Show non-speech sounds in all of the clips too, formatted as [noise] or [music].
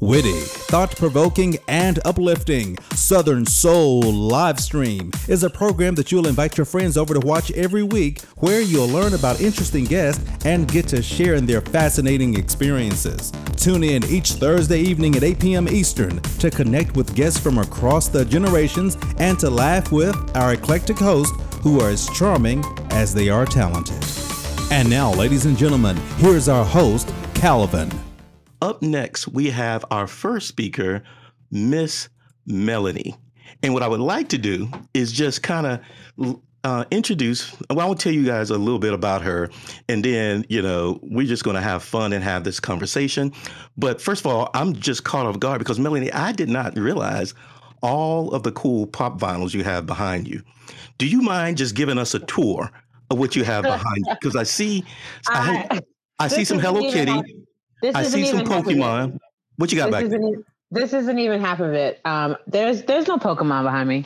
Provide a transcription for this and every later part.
Witty, thought provoking, and uplifting, Southern Soul live stream is a program that you'll invite your friends over to watch every week where you'll learn about interesting guests and get to share in their fascinating experiences. Tune in each Thursday evening at 8 p.m. Eastern to connect with guests from across the generations and to laugh with our eclectic hosts who are as charming as they are talented. And now, ladies and gentlemen, here's our host, Calvin. Up next, we have our first speaker, Miss Melanie. And what I would like to do is just kind of uh, introduce, well, I will tell you guys a little bit about her. And then, you know, we're just going to have fun and have this conversation. But first of all, I'm just caught off guard because, Melanie, I did not realize all of the cool pop vinyls you have behind you. Do you mind just giving us a tour of what you have [laughs] behind you? Because I see, I, I, I see [laughs] some Hello Kitty. This I see some Pokemon. What you got this back there? This isn't even half of it. Um, there's there's no Pokemon behind me.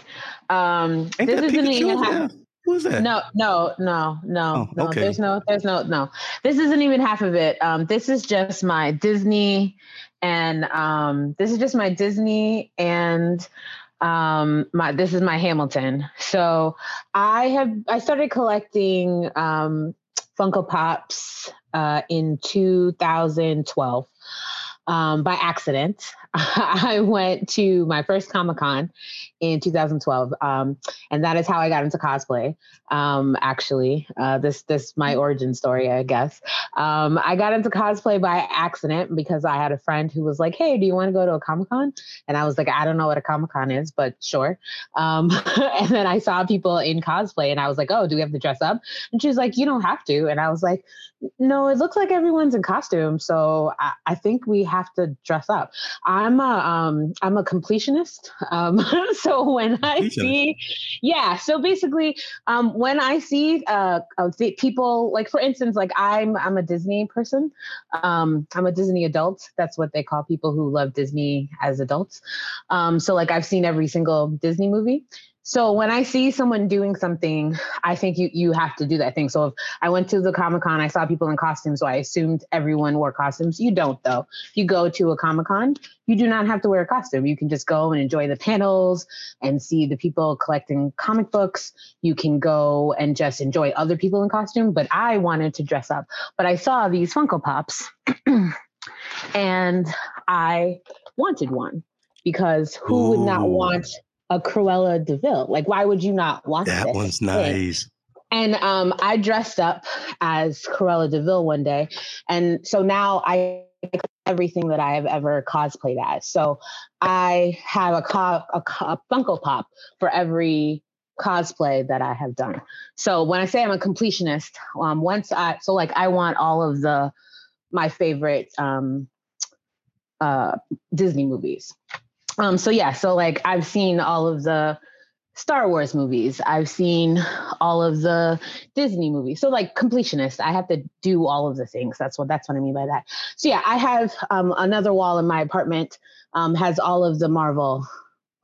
Um, Ain't this isn't even half. Who's that? No, no, no, no, oh, no. Okay. There's no, there's no, no. This isn't even half of it. Um, this is just my Disney, and um, this is just my Disney and um my this is my hamilton so i have i started collecting um funko pops uh, in 2012 um, by accident. [laughs] I went to my first Comic Con in 2012, um, and that is how I got into cosplay. Um, actually, uh, this this my origin story, I guess. Um, I got into cosplay by accident because I had a friend who was like, "Hey, do you want to go to a Comic Con?" And I was like, "I don't know what a Comic Con is, but sure." Um, [laughs] and then I saw people in cosplay, and I was like, "Oh, do we have to dress up?" And she was like, "You don't have to." And I was like, "No, it looks like everyone's in costume, so I, I think we have to dress up." I'm a um, I'm a completionist, um, [laughs] so [laughs] when I see, yeah, so basically, um, when I see uh, uh people like, for instance, like I'm I'm a Disney person, um, I'm a Disney adult. That's what they call people who love Disney as adults. Um, so like I've seen every single Disney movie. So when I see someone doing something, I think you you have to do that thing. So if I went to the Comic Con, I saw people in costumes, so I assumed everyone wore costumes. You don't though. If you go to a Comic Con, you do not have to wear a costume. You can just go and enjoy the panels and see the people collecting comic books. You can go and just enjoy other people in costume. But I wanted to dress up. But I saw these Funko Pops [clears throat] and I wanted one because who would not want a Cruella de Vil. Like, why would you not want that? That one's nice. And um, I dressed up as Cruella de Vil one day, and so now I everything that I have ever cosplayed as. So I have a, co- a, a Funko Pop for every cosplay that I have done. So when I say I'm a completionist, um, once I so like I want all of the my favorite um, uh, Disney movies. Um, so yeah, so like I've seen all of the Star Wars movies. I've seen all of the Disney movies. So like completionist, I have to do all of the things. That's what that's what I mean by that. So yeah, I have um, another wall in my apartment um, has all of the Marvel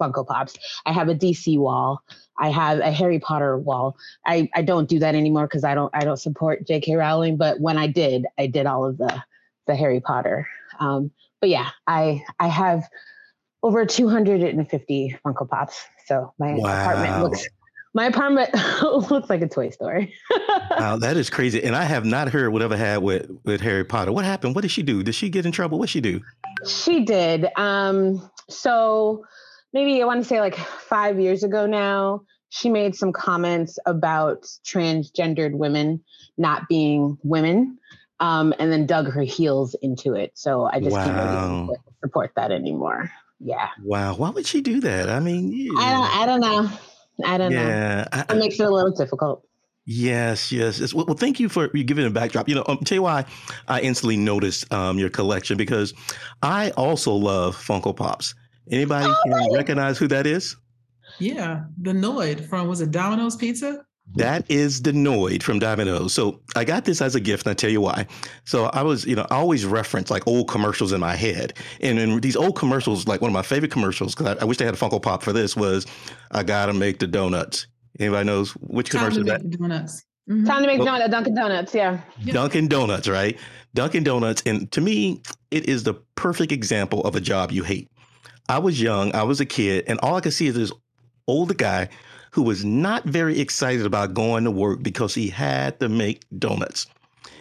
Funko Pops. I have a DC wall. I have a Harry Potter wall. I, I don't do that anymore because I don't I don't support J.K. Rowling. But when I did, I did all of the the Harry Potter. Um, but yeah, I I have over 250 Funko Pops. So my wow. apartment looks my apartment [laughs] looks like a toy store. [laughs] wow, that is crazy. And I have not heard whatever had with with Harry Potter. What happened? What did she do? Did she get in trouble? What did she do? She did. Um, so maybe I want to say like five years ago now, she made some comments about transgendered women not being women. Um, and then dug her heels into it. So I just wow. can't really support that anymore yeah. Wow. Why would she do that? I mean, yeah. I don't. I don't know. I don't yeah, know. Yeah, it makes it a little difficult. Yes, yes. Well, well, thank you for giving a backdrop. You know, um, tell you why I instantly noticed um, your collection because I also love Funko Pops. Anybody oh, can recognize who that is? Yeah, the Noid from was it Domino's Pizza? That is the Noid from Domino's. So I got this as a gift, and I tell you why. So I was, you know, I always reference like old commercials in my head, and in these old commercials, like one of my favorite commercials, because I, I, wish they had a Funko Pop for this, was "I gotta make the donuts." Anybody knows which commercial that? Donuts. Mm-hmm. Time to make well, donut, Dunkin' Donuts, yeah. Dunkin' Donuts, right? Dunkin' Donuts, and to me, it is the perfect example of a job you hate. I was young, I was a kid, and all I could see is this older guy who was not very excited about going to work because he had to make donuts.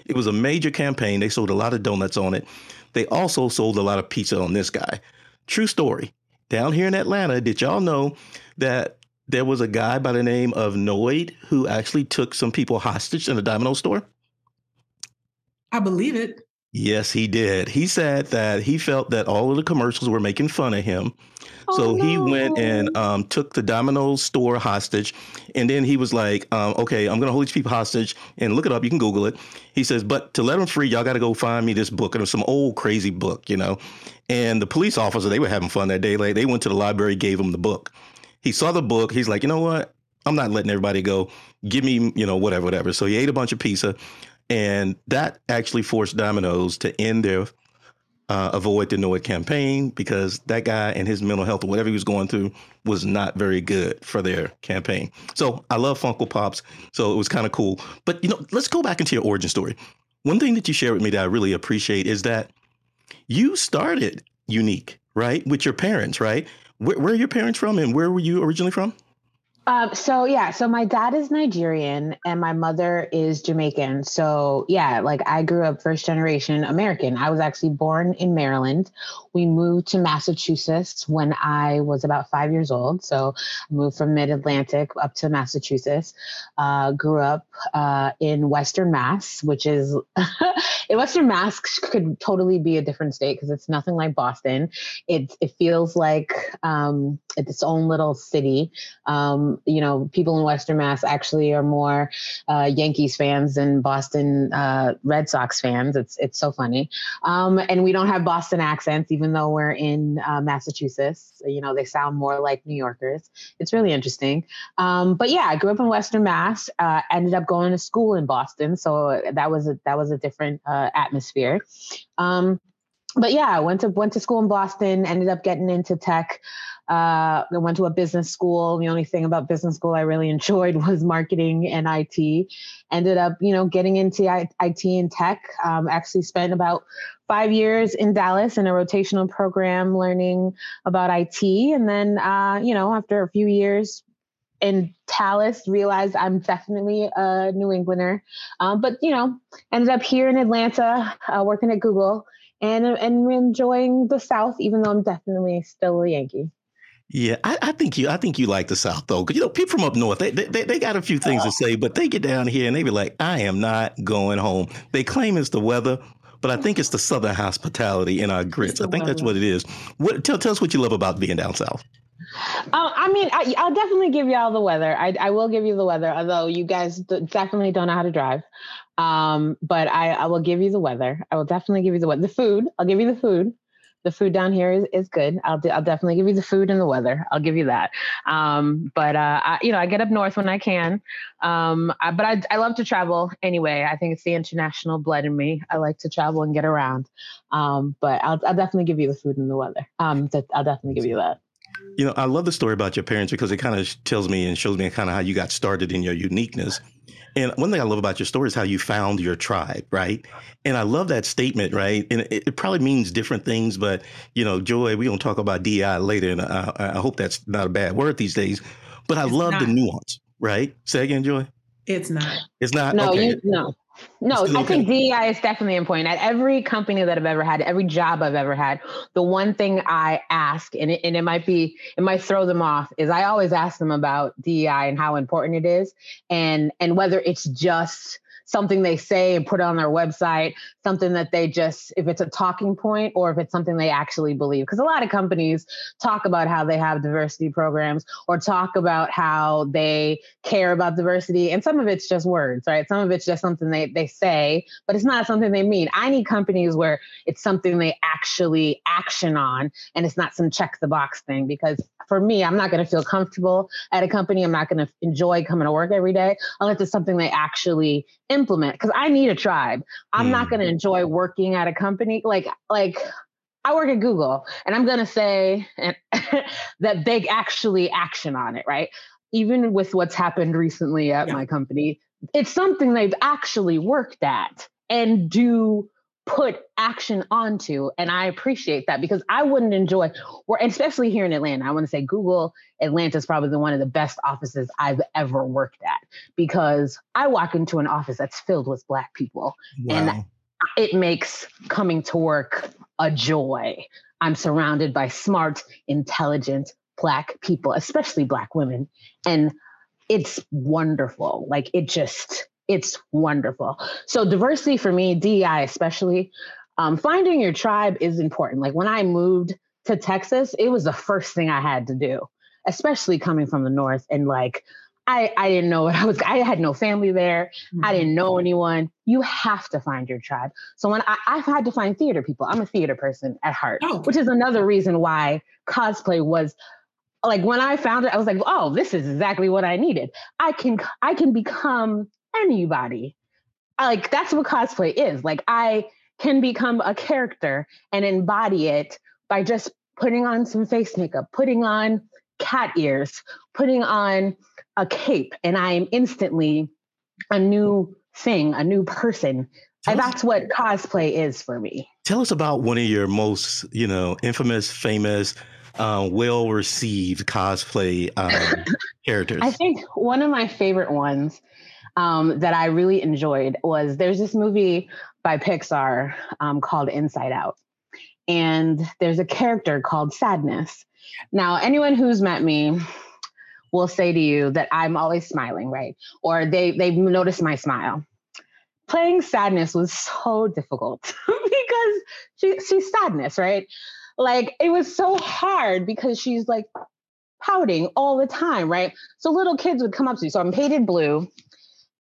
It was a major campaign. They sold a lot of donuts on it. They also sold a lot of pizza on this guy. True story. Down here in Atlanta, did y'all know that there was a guy by the name of Noid who actually took some people hostage in a Domino store? I believe it. Yes, he did. He said that he felt that all of the commercials were making fun of him. Oh, so no. he went and um, took the Domino's store hostage. And then he was like, um, okay, I'm going to hold these people hostage and look it up. You can Google it. He says, but to let them free, y'all got to go find me this book. And it was some old crazy book, you know. And the police officer, they were having fun that day. Like they went to the library, gave him the book. He saw the book. He's like, you know what? I'm not letting everybody go. Give me, you know, whatever, whatever. So he ate a bunch of pizza. And that actually forced Domino's to end their uh, Avoid the Noid campaign because that guy and his mental health or whatever he was going through was not very good for their campaign. So I love Funko Pops. So it was kind of cool. But, you know, let's go back into your origin story. One thing that you shared with me that I really appreciate is that you started unique, right? With your parents, right? Where, where are your parents from and where were you originally from? Um, so yeah, so my dad is Nigerian and my mother is Jamaican. So yeah, like I grew up first generation American. I was actually born in Maryland. We moved to Massachusetts when I was about five years old. So I moved from Mid Atlantic up to Massachusetts. Uh, grew up uh, in Western Mass, which is [laughs] Western Mass could totally be a different state because it's nothing like Boston. It it feels like um, it's its own little city. Um, you know, people in Western Mass actually are more uh, Yankees fans than Boston uh, Red Sox fans. It's it's so funny. Um, and we don't have Boston accents, even though we're in uh, Massachusetts. You know, they sound more like New Yorkers. It's really interesting. Um, but yeah, I grew up in Western Mass. Uh, ended up going to school in Boston, so that was a that was a different uh, atmosphere. Um, but yeah, I went to went to school in Boston. Ended up getting into tech. Uh, I went to a business school. The only thing about business school I really [laughs] enjoyed was marketing and IT. Ended up, you know, getting into IT and tech. Um, actually spent about five years in Dallas in a rotational program learning about IT. And then, uh, you know, after a few years in Dallas, realized I'm definitely a New Englander. Um, but, you know, ended up here in Atlanta uh, working at Google and, and enjoying the South, even though I'm definitely still a Yankee. Yeah, I, I, think you. I think you like the South though, because you know people from up north they, they they got a few things to say, but they get down here and they be like, "I am not going home." They claim it's the weather, but I think it's the Southern hospitality in our grits. I think that's what it is. What tell tell us what you love about being down south. Um, I mean, I, will definitely give y'all the weather. I, I will give you the weather, although you guys definitely don't know how to drive. Um, but I, I will give you the weather. I will definitely give you the weather. The food, I'll give you the food the food down here is, is good. I'll, I'll definitely give you the food and the weather. I'll give you that. Um, but, uh, I, you know, I get up north when I can. Um, I, but I, I love to travel anyway. I think it's the international blood in me. I like to travel and get around. Um, but I'll, I'll definitely give you the food and the weather. Um, I'll definitely give you that. You know, I love the story about your parents because it kind of tells me and shows me kind of how you got started in your uniqueness. And one thing I love about your story is how you found your tribe, right? And I love that statement, right? And it, it probably means different things, but you know, Joy, we're gonna talk about DEI later, and I, I, hope that's not a bad word these days. But I it's love not. the nuance, right? Say again, Joy. It's not. It's not. No, okay. you, no. No, I think DEI is definitely important. At every company that I've ever had, every job I've ever had, the one thing I ask, and it, and it might be, it might throw them off, is I always ask them about DEI and how important it is, and and whether it's just something they say and put on their website, something that they just, if it's a talking point or if it's something they actually believe. Because a lot of companies talk about how they have diversity programs or talk about how they care about diversity. And some of it's just words, right? Some of it's just something they, they say, but it's not something they mean. I need companies where it's something they actually action on and it's not some check the box thing because for me, I'm not going to feel comfortable at a company. I'm not going to enjoy coming to work every day unless it's something they actually implement. Because I need a tribe. I'm mm. not going to enjoy working at a company like like. I work at Google, and I'm going to say [laughs] that they actually action on it, right? Even with what's happened recently at yeah. my company, it's something they've actually worked at and do put action onto and i appreciate that because i wouldn't enjoy or especially here in atlanta i want to say google atlanta is probably the one of the best offices i've ever worked at because i walk into an office that's filled with black people wow. and it makes coming to work a joy i'm surrounded by smart intelligent black people especially black women and it's wonderful like it just it's wonderful. So diversity for me, DEI especially, um, finding your tribe is important. Like when I moved to Texas, it was the first thing I had to do, especially coming from the north. And like I, I didn't know what I was. I had no family there. Mm-hmm. I didn't know anyone. You have to find your tribe. So when I, I've had to find theater people, I'm a theater person at heart, oh. which is another reason why cosplay was like when I found it, I was like, oh, this is exactly what I needed. I can I can become anybody. Like that's what cosplay is. Like I can become a character and embody it by just putting on some face makeup, putting on cat ears, putting on a cape, and I am instantly a new thing, a new person. and that's what cosplay is for me. Tell us about one of your most, you know, infamous, famous, uh, well received cosplay um, [laughs] characters. I think one of my favorite ones um, that I really enjoyed was there's this movie by Pixar um, called Inside Out. And there's a character called Sadness. Now, anyone who's met me will say to you that I'm always smiling, right? Or they they've noticed my smile. Playing sadness was so difficult [laughs] because she she's sadness, right? Like it was so hard because she's like pouting all the time, right? So little kids would come up to me. So I'm painted blue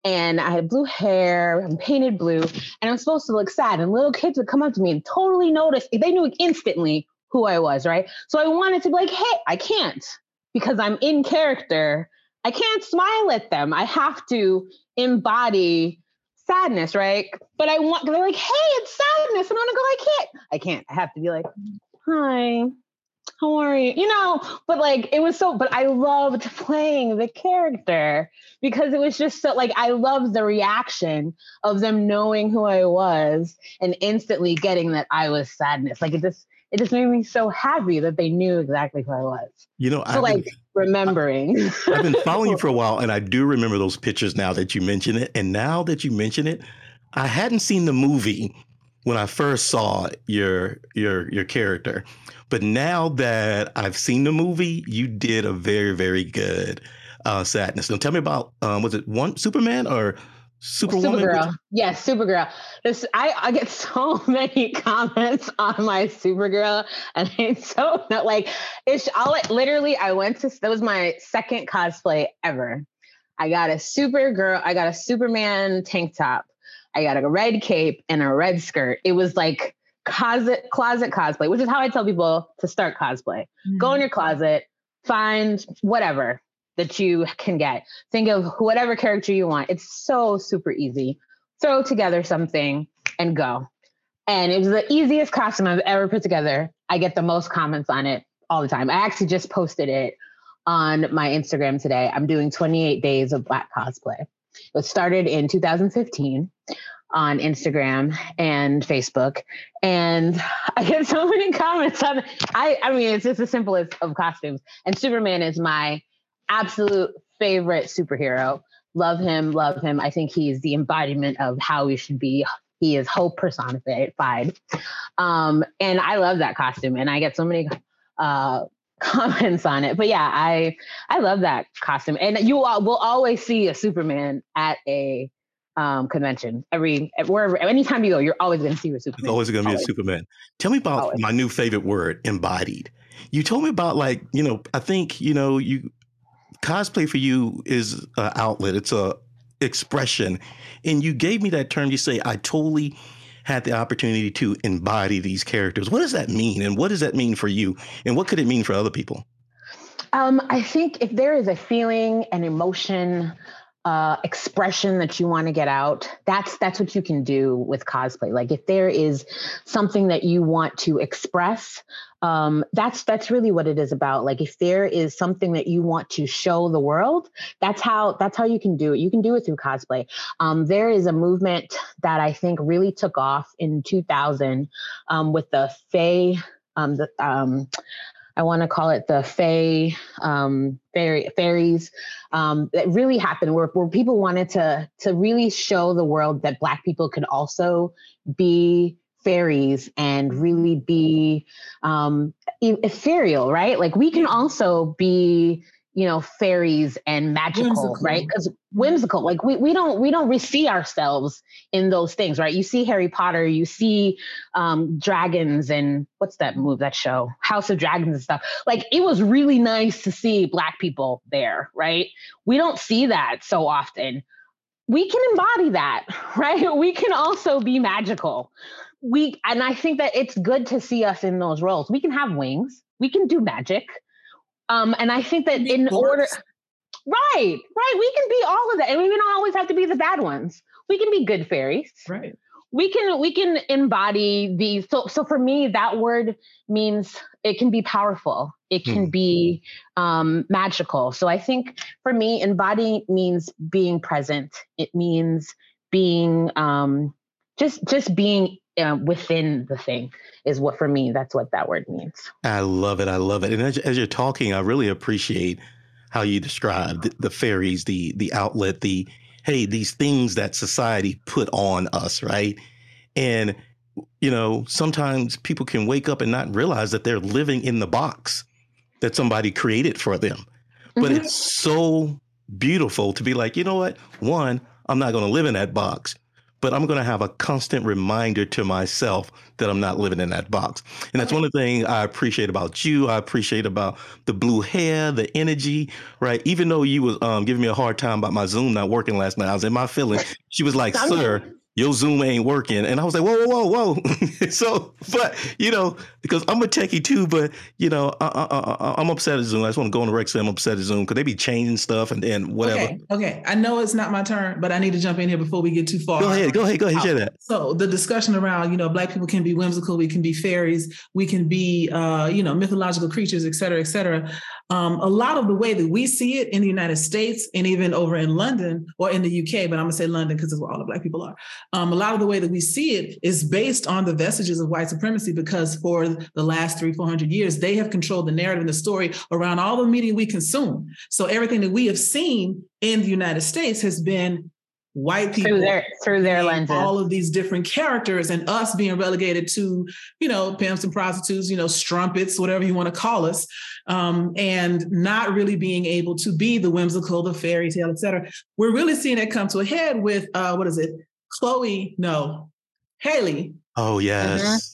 and I had blue hair and painted blue, and I'm supposed to look sad. And little kids would come up to me and totally notice. They knew instantly who I was, right? So I wanted to be like, hey, I can't because I'm in character. I can't smile at them. I have to embody sadness, right? But I want, they're like, hey, it's sadness. And I'm gonna go, I can't. I can't. I have to be like, hi, how are you? You know, but like it was so, but I loved [laughs] playing the character because it was just so like I loved the reaction of them knowing who I was and instantly getting that I was sadness. Like it just it just made me so happy that they knew exactly who I was. You know, so I've like been, remembering. [laughs] I've been following you for a [laughs] while and I do remember those pictures now that you mention it. And now that you mention it, I hadn't seen the movie when I first saw your your your character. But now that I've seen the movie, you did a very, very good uh, sadness. Now tell me about um, was it one Superman or Superwoman? Supergirl. Yes, Supergirl. This I, I get [laughs] so many comments on my Supergirl, and [laughs] it's so not like it's all literally. I went to that was my second cosplay ever. I got a Supergirl. I got a Superman tank top. I got a red cape and a red skirt. It was like closet closet cosplay, which is how I tell people to start cosplay. Mm-hmm. Go in your closet, find whatever that you can get. Think of whatever character you want. It's so super easy. Throw together something and go. And it was the easiest costume I've ever put together. I get the most comments on it all the time. I actually just posted it on my Instagram today. I'm doing 28 days of black cosplay. It started in 2015 on Instagram and Facebook. And I get so many [laughs] comments on I I mean it's just as simple as of costumes. And Superman is my absolute favorite superhero. Love him, love him. I think he's the embodiment of how we should be. He is hope personified. Um, and I love that costume. And I get so many uh [laughs] comments on it. But yeah, I I love that costume. And you all, will always see a Superman at a um, convention. Every wherever, anytime you go, you're always going to see a Superman. It's always going to be a Superman. Tell me about always. my new favorite word, embodied. You told me about like you know, I think you know you cosplay for you is an outlet. It's a expression, and you gave me that term. You say I totally had the opportunity to embody these characters. What does that mean, and what does that mean for you, and what could it mean for other people? Um, I think if there is a feeling, an emotion, uh, expression that you want to get out that's that's what you can do with cosplay like if there is something that you want to express um, that's that's really what it is about. Like if there is something that you want to show the world, that's how that's how you can do it. You can do it through cosplay. Um, there is a movement that I think really took off in 2000 um, with the Fae. Um, the um, I want to call it the Fae um, fairy, fairies um, that really happened where, where people wanted to to really show the world that Black people could also be fairies and really be um, ethereal, right? Like we can also be, you know, fairies and magical, whimsical. right? Because whimsical, like we we don't we don't see ourselves in those things, right? You see Harry Potter, you see um, dragons, and what's that move? That show, House of Dragons and stuff. Like it was really nice to see Black people there, right? We don't see that so often we can embody that, [laughs] right? We can also be magical we and I think that it's good to see us in those roles. We can have wings, we can do magic. Um, and I think that in order right, right, we can be all of that. And we don't always have to be the bad ones. We can be good fairies. Right. We can we can embody these. So so for me, that word means it can be powerful. It can hmm. be um, magical. So I think for me, embodying means being present. It means being um, just just being uh, within the thing is what for me that's what that word means. I love it i love it. And as, as you're talking i really appreciate how you describe the, the fairies the the outlet the hey these things that society put on us right? And you know sometimes people can wake up and not realize that they're living in the box that somebody created for them. But mm-hmm. it's so beautiful to be like you know what? One i'm not going to live in that box but I'm going to have a constant reminder to myself that I'm not living in that box. And that's one of the things I appreciate about you. I appreciate about the blue hair, the energy, right? Even though you was um, giving me a hard time about my Zoom not working last night, I was in my feelings. She was like, [laughs] "Sir, your Zoom ain't working. And I was like, whoa, whoa, whoa, whoa. [laughs] so, but, you know, because I'm a techie too, but, you know, I, am upset at Zoom. I just want to go on the record say I'm upset at Zoom because they be changing stuff and then whatever. Okay, okay. I know it's not my turn, but I need to jump in here before we get too far. Go ahead, go ahead, go ahead, share that. So the discussion around, you know, Black people can be whimsical, we can be fairies, we can be, uh, you know, mythological creatures, et cetera, et cetera. Um, a lot of the way that we see it in the United States and even over in London or in the UK, but I'm gonna say London because it's where all the Black people are. Um, a lot of the way that we see it is based on the vestiges of white supremacy because for the last three, 400 years, they have controlled the narrative and the story around all the media we consume. So everything that we have seen in the United States has been white people through their through their lenses. all of these different characters and us being relegated to you know pimps and prostitutes you know strumpets whatever you want to call us um, and not really being able to be the whimsical the fairy tale etc we're really seeing it come to a head with uh, what is it chloe no Halle. oh yes mm-hmm.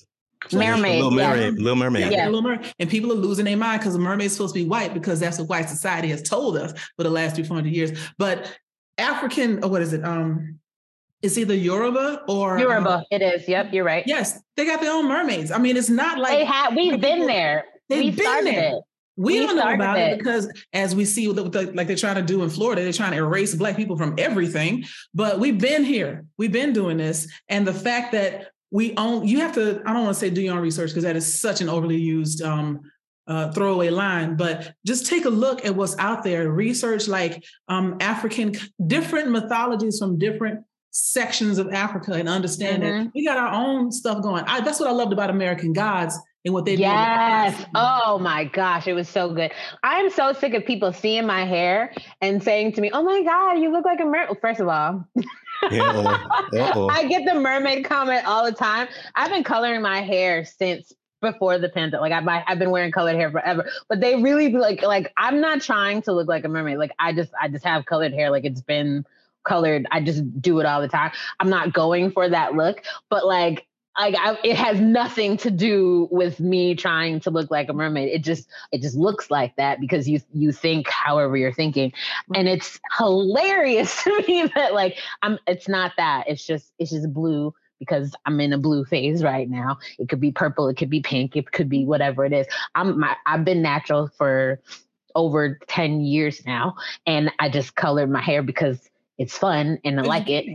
Mermaid, Little Mermaid, yeah. Little Mermaid, yeah. Little Mermaid, and people are losing their mind because a mermaid's supposed to be white because that's what white society has told us for the last 300 years. But African, or what is it? Um, it's either Yoruba or Yoruba. Um, it is. Yep, you're right. Yes, they got their own mermaids. I mean, it's not like they had. We've been there. They've we been there. It. We, we don't know about it. it. because, as we see, with the, like they're trying to do in Florida, they're trying to erase Black people from everything. But we've been here. We've been doing this, and the fact that we own, you have to. I don't want to say do your own research because that is such an overly used um, uh, throwaway line, but just take a look at what's out there. Research like um, African, different mythologies from different sections of Africa and understand mm-hmm. that we got our own stuff going. I, that's what I loved about American Gods and what they did. yes. Oh my gosh, it was so good. I am so sick of people seeing my hair and saying to me, "Oh my god, you look like a mermaid." First of all. [laughs] I get the mermaid comment all the time. I've been coloring my hair since before the pandemic. Like I've, I've been wearing colored hair forever, but they really like like I'm not trying to look like a mermaid. Like I just I just have colored hair. Like it's been colored. I just do it all the time. I'm not going for that look, but like like I, it has nothing to do with me trying to look like a mermaid. It just it just looks like that because you you think however you're thinking, and it's hilarious [laughs] to me that like I'm. It's not that. It's just it's just blue because I'm in a blue phase right now. It could be purple, it could be pink, it could be whatever it is. I'm my, I've been natural for over 10 years now and I just colored my hair because it's fun and I like it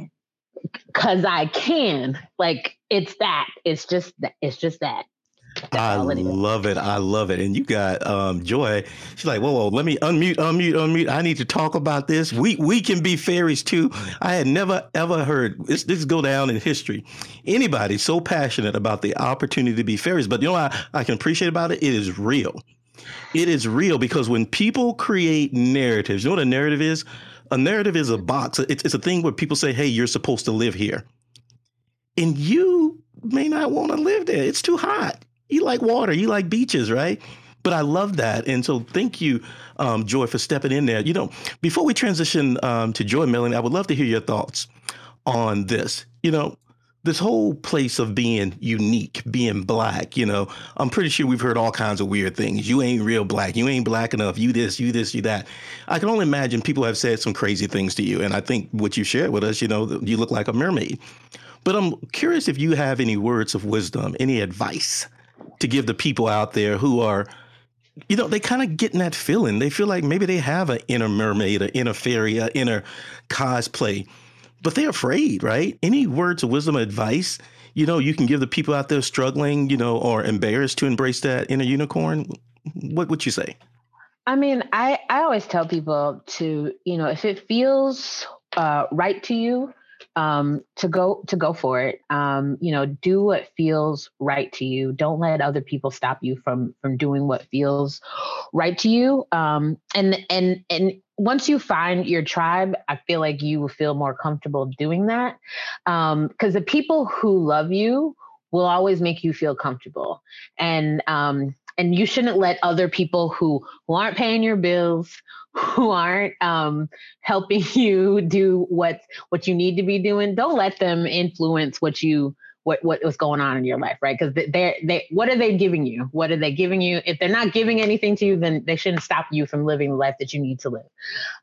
cuz I can. Like it's that. It's just that. It's just that. I love it. I love it. And you got um, Joy. She's like, whoa, whoa, let me unmute, unmute, unmute. I need to talk about this. We we can be fairies too. I had never ever heard this. This go down in history. Anybody so passionate about the opportunity to be fairies, but you know what I, I can appreciate about it? It is real. It is real because when people create narratives, you know what a narrative is? A narrative is a box. It's, it's a thing where people say, hey, you're supposed to live here. And you may not want to live there. It's too hot. You like water, you like beaches, right? But I love that. And so thank you, um, Joy, for stepping in there. You know, before we transition um, to Joy Melanie, I would love to hear your thoughts on this. You know, this whole place of being unique, being black, you know, I'm pretty sure we've heard all kinds of weird things. You ain't real black. You ain't black enough. You this, you this, you that. I can only imagine people have said some crazy things to you. And I think what you shared with us, you know, you look like a mermaid. But I'm curious if you have any words of wisdom, any advice to give the people out there who are, you know, they kind of getting that feeling. They feel like maybe they have an inner mermaid, an inner fairy, an inner cosplay, but they're afraid, right? Any words of wisdom, advice, you know, you can give the people out there struggling, you know, or embarrassed to embrace that inner unicorn. What would you say? I mean, I, I always tell people to, you know, if it feels uh, right to you, um, to go to go for it. Um, you know, do what feels right to you. Don't let other people stop you from from doing what feels right to you. Um, and and and once you find your tribe, I feel like you will feel more comfortable doing that. Because um, the people who love you will always make you feel comfortable. And um, and you shouldn't let other people who who aren't paying your bills who aren't um, helping [laughs] you do what what you need to be doing don't let them influence what you what what was going on in your life right? Because they're they what are they giving you? What are they giving you? If they're not giving anything to you then they shouldn't stop you from living the life that you need to live.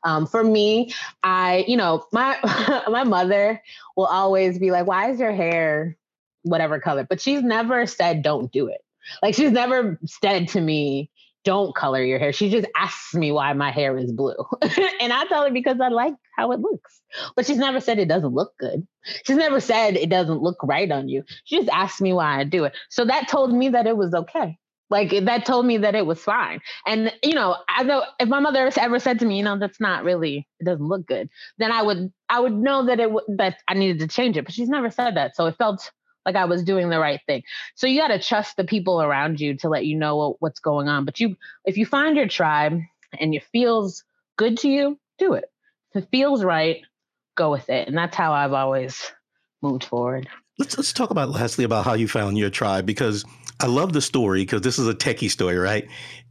Um, for me i you know my [laughs] my mother will always be like why is your hair whatever color? But she's never said don't do it. Like she's never said to me don't color your hair. She just asks me why my hair is blue. [laughs] and I tell her because I like how it looks. But she's never said it doesn't look good. She's never said it doesn't look right on you. She just asked me why I do it. So that told me that it was okay. Like that told me that it was fine. And you know, I know if my mother ever said to me, you know, that's not really it doesn't look good, then I would I would know that it w- that I needed to change it. But she's never said that. So it felt like I was doing the right thing. So you got to trust the people around you to let you know what, what's going on. But you, if you find your tribe and it feels good to you, do it. If it feels right, go with it. And that's how I've always moved forward. Let's let's talk about lastly about how you found your tribe because I love the story because this is a techie story, right?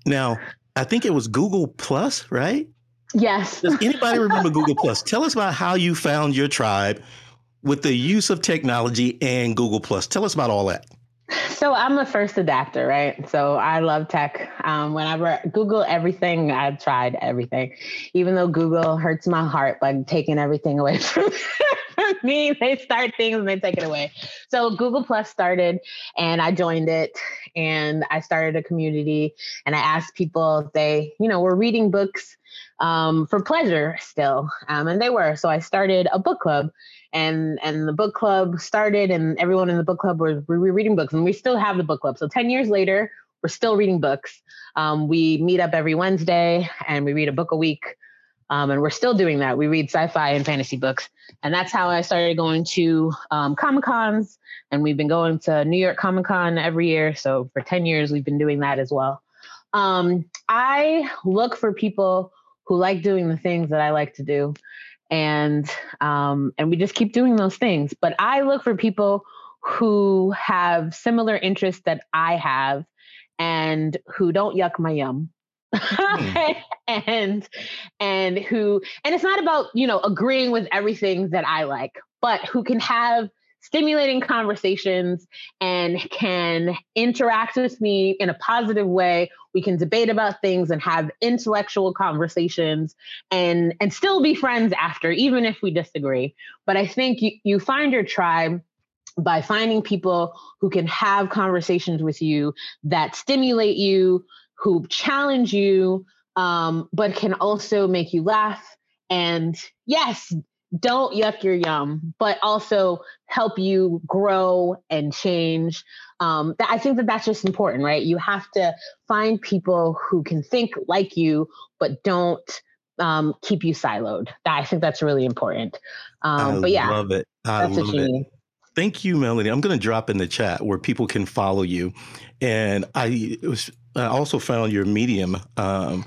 Now, I think it was Google Plus, right? Yes. Does anybody remember Google Plus? [laughs] Tell us about how you found your tribe with the use of technology and Google Plus. Tell us about all that. So I'm a first adapter, right? So I love tech. Um, whenever Google everything, I've tried everything, even though Google hurts my heart by taking everything away [laughs] from me. They start things and they take it away. So Google Plus started, and I joined it, and I started a community, and I asked people if they, you know, were reading books um, for pleasure still, um, and they were. So I started a book club and and the book club started and everyone in the book club was we were reading books and we still have the book club. So 10 years later we're still reading books. Um, we meet up every wednesday and we read a book a week. Um, and we're still doing that. We read sci-fi and fantasy books. And that's how i started going to um, comic cons and we've been going to new york comic con every year. So for 10 years we've been doing that as well. Um, i look for people who like doing the things that i like to do and um, and we just keep doing those things. But I look for people who have similar interests that I have, and who don't yuck my yum. mm. [laughs] and and who and it's not about you know agreeing with everything that I like, but who can have stimulating conversations and can interact with me in a positive way. We can debate about things and have intellectual conversations and and still be friends after, even if we disagree. But I think you, you find your tribe by finding people who can have conversations with you that stimulate you, who challenge you, um, but can also make you laugh. And yes, don't yuck your yum, but also help you grow and change. Um, I think that that's just important, right? You have to find people who can think like you, but don't um, keep you siloed. I think that's really important. Um, but yeah, love it. I love it. Need. Thank you, Melanie. I'm going to drop in the chat where people can follow you, and I was I also found your Medium um,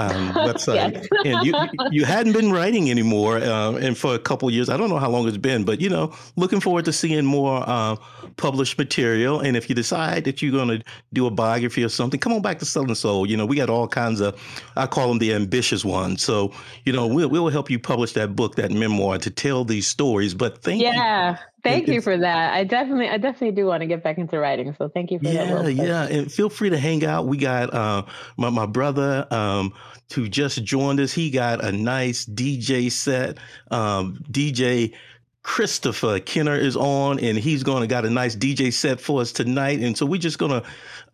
um, [laughs] website, and you you hadn't been writing anymore, uh, and for a couple years, I don't know how long it's been, but you know, looking forward to seeing more uh, published material. And if you decide that you're going to do a biography or something, come on back to Southern Soul. You know, we got all kinds of, I call them the ambitious ones. So you know, we'll we'll help you publish that book, that memoir, to tell these stories. But thank yeah. you. Thank you for that. I definitely, I definitely do want to get back into writing. So thank you for yeah, that. Yeah, yeah, and feel free to hang out. We got uh, my my brother um, who just joined us. He got a nice DJ set. Um, DJ Christopher Kenner is on, and he's going to got a nice DJ set for us tonight. And so we're just gonna,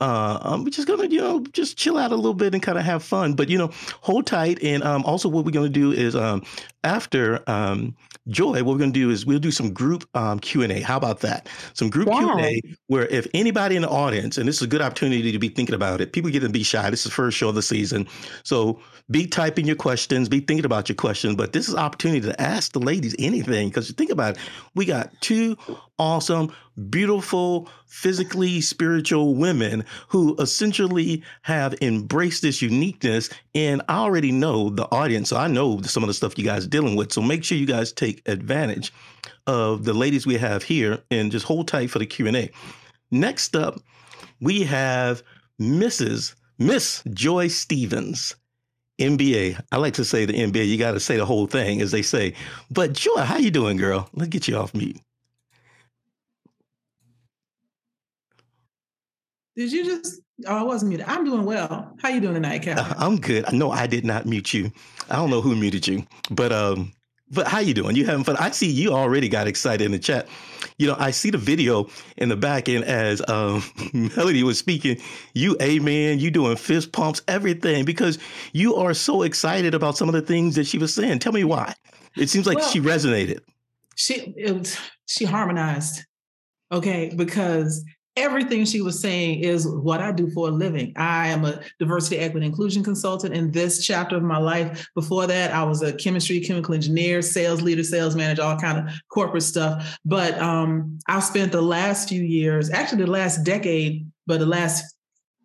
uh, um, we're just gonna, you know, just chill out a little bit and kind of have fun. But you know, hold tight. And um, also, what we're gonna do is um, after um, Joy, what we're going to do is we'll do some group um, Q and A. How about that? Some group yeah. Q and A where if anybody in the audience, and this is a good opportunity to be thinking about it. People get to be shy. This is the first show of the season, so be typing your questions, be thinking about your questions. But this is opportunity to ask the ladies anything because you think about it. We got two awesome, beautiful, physically spiritual women who essentially have embraced this uniqueness. And I already know the audience, so I know some of the stuff you guys dealing with. So make sure you guys take advantage of the ladies we have here and just hold tight for the Q&A. Next up, we have Mrs. Miss Joy Stevens. MBA. I like to say the MBA. You got to say the whole thing, as they say. But Joy, how you doing, girl? Let's get you off mute. Did you just? Oh, I wasn't muted. I'm doing well. How you doing tonight, Captain? I'm good. No, I did not mute you. I don't know who muted you, but um, but how you doing? You having fun? I see you already got excited in the chat. You know, I see the video in the back end as um, [laughs] Melody was speaking. You, amen. You doing fist pumps, everything because you are so excited about some of the things that she was saying. Tell me why. It seems like well, she resonated. She it, she harmonized. Okay, because everything she was saying is what I do for a living. I am a diversity, equity, inclusion consultant in this chapter of my life. Before that, I was a chemistry, chemical engineer, sales leader, sales manager, all kind of corporate stuff. But um, I've spent the last few years, actually the last decade, but the last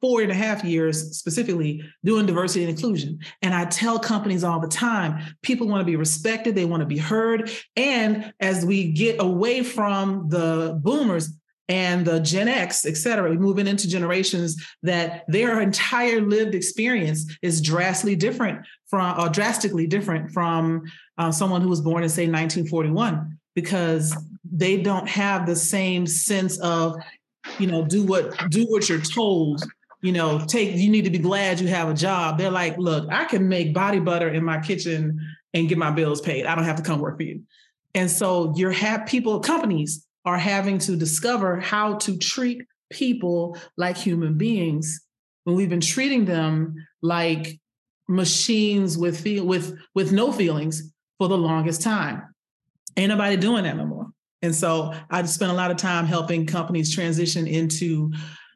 four and a half years specifically doing diversity and inclusion. And I tell companies all the time people want to be respected, they want to be heard. And as we get away from the boomers, and the Gen X, et cetera, moving into generations that their entire lived experience is drastically different from, or drastically different from uh, someone who was born in, say, 1941, because they don't have the same sense of, you know, do what do what you're told. You know, take. You need to be glad you have a job. They're like, look, I can make body butter in my kitchen and get my bills paid. I don't have to come work for you. And so you're have people, companies are having to discover how to treat people like human beings when we've been treating them like machines with feel with with no feelings for the longest time. Ain't nobody doing that no more. And so I spent a lot of time helping companies transition into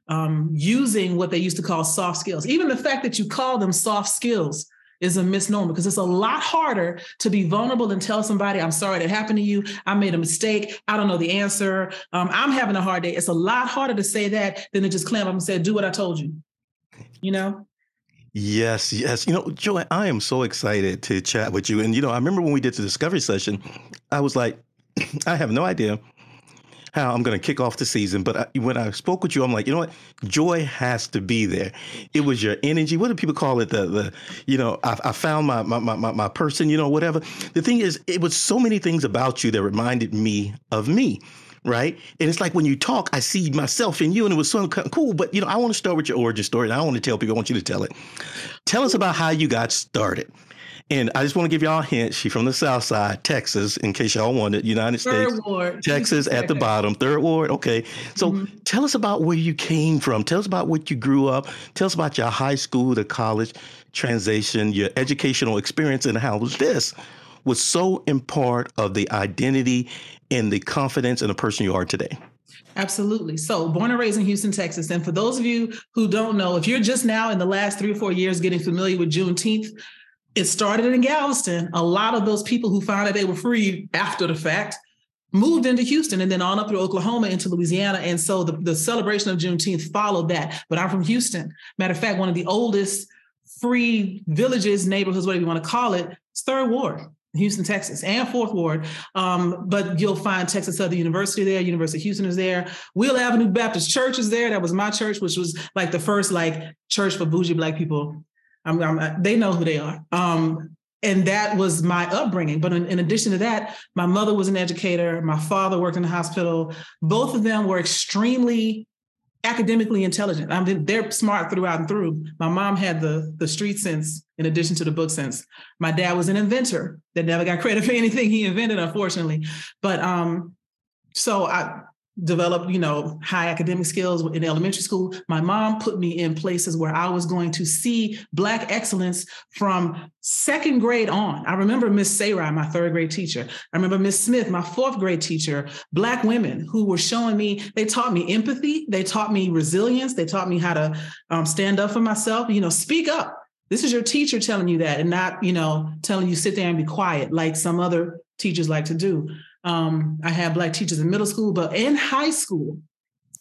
um, using what they used to call soft skills. Even the fact that you call them soft skills is a misnomer because it's a lot harder to be vulnerable and tell somebody, I'm sorry that happened to you. I made a mistake. I don't know the answer. Um, I'm having a hard day. It's a lot harder to say that than to just clam up and say, do what I told you. You know? Yes, yes. You know, Joy, I am so excited to chat with you. And, you know, I remember when we did the discovery session, I was like, [clears throat] I have no idea how I'm going to kick off the season. But I, when I spoke with you, I'm like, you know what? Joy has to be there. It was your energy. What do people call it? The the you know, I, I found my, my my my person. You know, whatever. The thing is, it was so many things about you that reminded me of me right? And it's like when you talk, I see myself in you, and it was so cool. But you know, I want to start with your origin story, and I want to tell people. I want you to tell it. Tell us about how you got started. And I just want to give y'all a hint. She's from the South Side, Texas, in case y'all wanted, United third States. Ward. Texas at the [laughs] bottom, third ward. Okay. So mm-hmm. tell us about where you came from. Tell us about what you grew up. Tell us about your high school to college transition, your educational experience, and how this was so important of the identity and the confidence in the person you are today? Absolutely. So, born and raised in Houston, Texas. And for those of you who don't know, if you're just now in the last three or four years getting familiar with Juneteenth, it started in Galveston. A lot of those people who found that they were free after the fact moved into Houston and then on up through Oklahoma into Louisiana. And so the, the celebration of Juneteenth followed that. But I'm from Houston. Matter of fact, one of the oldest free villages, neighborhoods, whatever you want to call it, it, is Third Ward. Houston, Texas, and Fourth Ward. Um, but you'll find Texas Southern University there, University of Houston is there. Wheel Avenue Baptist Church is there. That was my church, which was like the first like church for bougie black people. I'm, I'm, they know who they are. Um, and that was my upbringing. But in, in, addition to that, my mother was an educator. My father worked in the hospital. Both of them were extremely academically intelligent. I mean, they're smart throughout and through. My mom had the the street sense in addition to the book sense. My dad was an inventor that never got [laughs] credit for anything he invented, unfortunately. But um, so I developed, you know, high academic skills in elementary school. My mom put me in places where I was going to see Black excellence from second grade on. I remember Miss Sarai, my third grade teacher. I remember Miss Smith, my fourth grade teacher, Black women who were showing me, they taught me empathy, they taught me resilience, they taught me how to um, stand up for myself, you know, speak up. This is your teacher telling you that and not, you know, telling you sit there and be quiet like some other teachers like to do. Um, I had Black teachers in middle school, but in high school,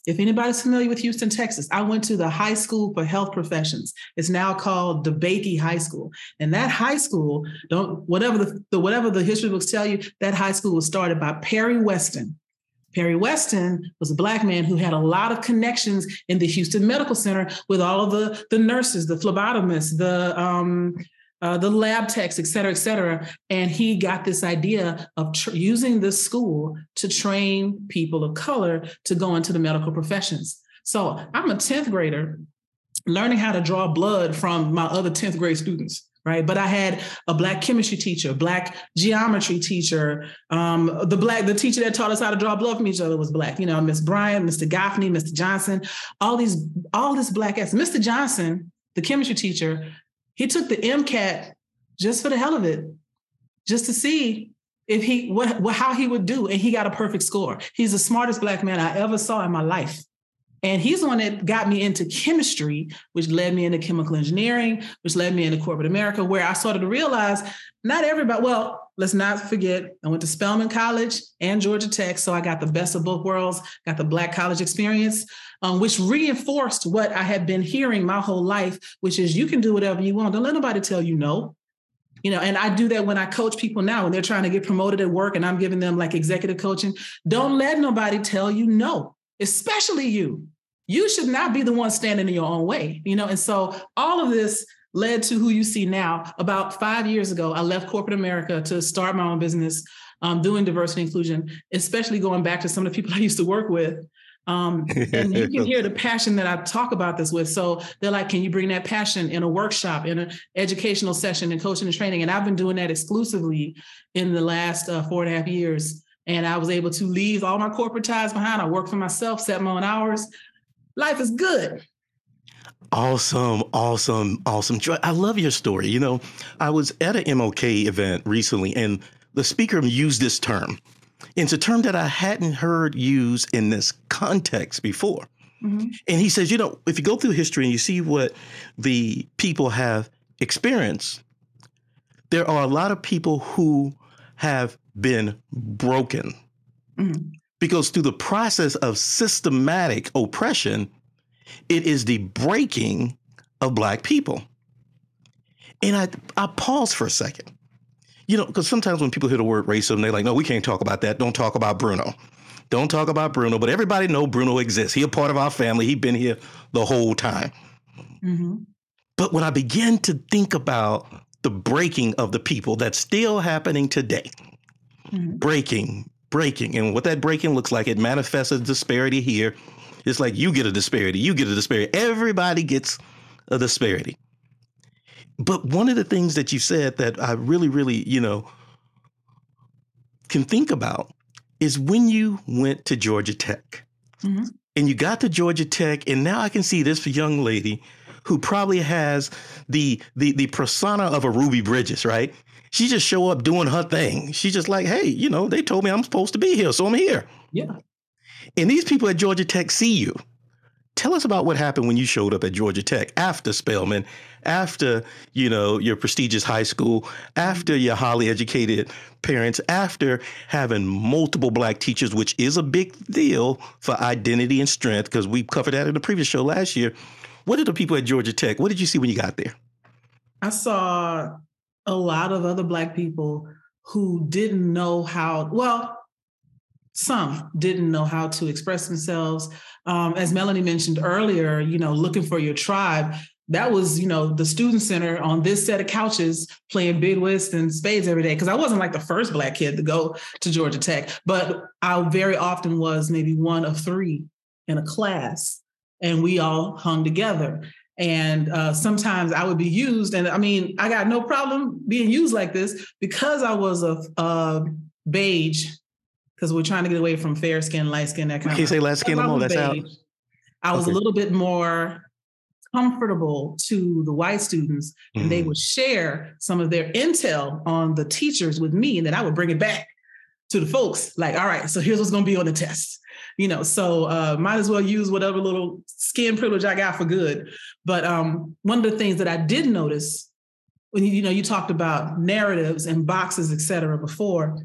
if anybody's familiar with Houston, Texas, I went to the High School for Health Professions. It's now called DeBakey High School. And that high school, don't whatever the, the whatever the history books tell you, that high school was started by Perry Weston. Perry Weston was a black man who had a lot of connections in the Houston Medical Center with all of the, the nurses, the phlebotomists, the um, uh, the lab techs, et cetera, et cetera. And he got this idea of tr- using this school to train people of color to go into the medical professions. So I'm a 10th grader learning how to draw blood from my other 10th grade students right but i had a black chemistry teacher black geometry teacher um, the black the teacher that taught us how to draw blood from each other was black you know miss bryant mr gaffney mr johnson all these all this black ass mr johnson the chemistry teacher he took the MCAT just for the hell of it, just to see if he what, what how he would do, and he got a perfect score. He's the smartest black man I ever saw in my life. And he's the one that got me into chemistry, which led me into chemical engineering, which led me into corporate America, where I started to realize not everybody, well, let's not forget, I went to Spelman College and Georgia Tech. So I got the best of both worlds, got the Black college experience, um, which reinforced what I had been hearing my whole life, which is you can do whatever you want. Don't let nobody tell you no. You know, and I do that when I coach people now when they're trying to get promoted at work and I'm giving them like executive coaching. Don't let nobody tell you no, especially you you should not be the one standing in your own way, you know? And so all of this led to who you see now. About five years ago, I left corporate America to start my own business um, doing diversity inclusion, especially going back to some of the people [laughs] I used to work with. Um, and you can [laughs] hear the passion that I talk about this with. So they're like, can you bring that passion in a workshop, in an educational session, and coaching and training? And I've been doing that exclusively in the last uh, four and a half years. And I was able to leave all my corporate ties behind. I work for myself, set my own hours, life is good. Awesome, awesome, awesome. Joy, I love your story. You know, I was at an MLK event recently and the speaker used this term. It's a term that I hadn't heard used in this context before. Mm-hmm. And he says, you know, if you go through history and you see what the people have experienced, there are a lot of people who have been broken. Mm-hmm. Because through the process of systematic oppression, it is the breaking of Black people. And I, I pause for a second. You know, because sometimes when people hear the word racism, they're like, no, we can't talk about that. Don't talk about Bruno. Don't talk about Bruno. But everybody know Bruno exists. He a part of our family. He been here the whole time. Mm-hmm. But when I begin to think about the breaking of the people that's still happening today, mm-hmm. breaking, breaking. And what that breaking looks like, it manifests a disparity here. It's like you get a disparity, you get a disparity. Everybody gets a disparity. But one of the things that you said that I really, really, you know, can think about is when you went to Georgia Tech mm-hmm. and you got to Georgia Tech, and now I can see this young lady who probably has the the the persona of a Ruby Bridges, right? She just show up doing her thing. She's just like, hey, you know, they told me I'm supposed to be here, so I'm here. Yeah. And these people at Georgia Tech see you. Tell us about what happened when you showed up at Georgia Tech after Spelman, after, you know, your prestigious high school, after your highly educated parents, after having multiple black teachers, which is a big deal for identity and strength, because we covered that in the previous show last year. What did the people at Georgia Tech, what did you see when you got there? I saw a lot of other black people who didn't know how, well, some didn't know how to express themselves. Um, as Melanie mentioned earlier, you know, looking for your tribe. That was, you know, the student center on this set of couches playing bid whist and spades every day. Because I wasn't like the first black kid to go to Georgia Tech, but I very often was maybe one of three in a class, and we all hung together. And uh, sometimes I would be used, and I mean, I got no problem being used like this because I was a, a beige because we're trying to get away from fair skin, light skin, that kind of. Can you say light skin no That's out. I was okay. a little bit more comfortable to the white students, mm-hmm. and they mm. would share some of their intel on the teachers with me, and then I would bring it back to the folks. Like, all right, so here's what's going to be on the test. You know, so uh, might as well use whatever little skin privilege I got for good. But um, one of the things that I did notice when you, you know you talked about narratives and boxes, et cetera, before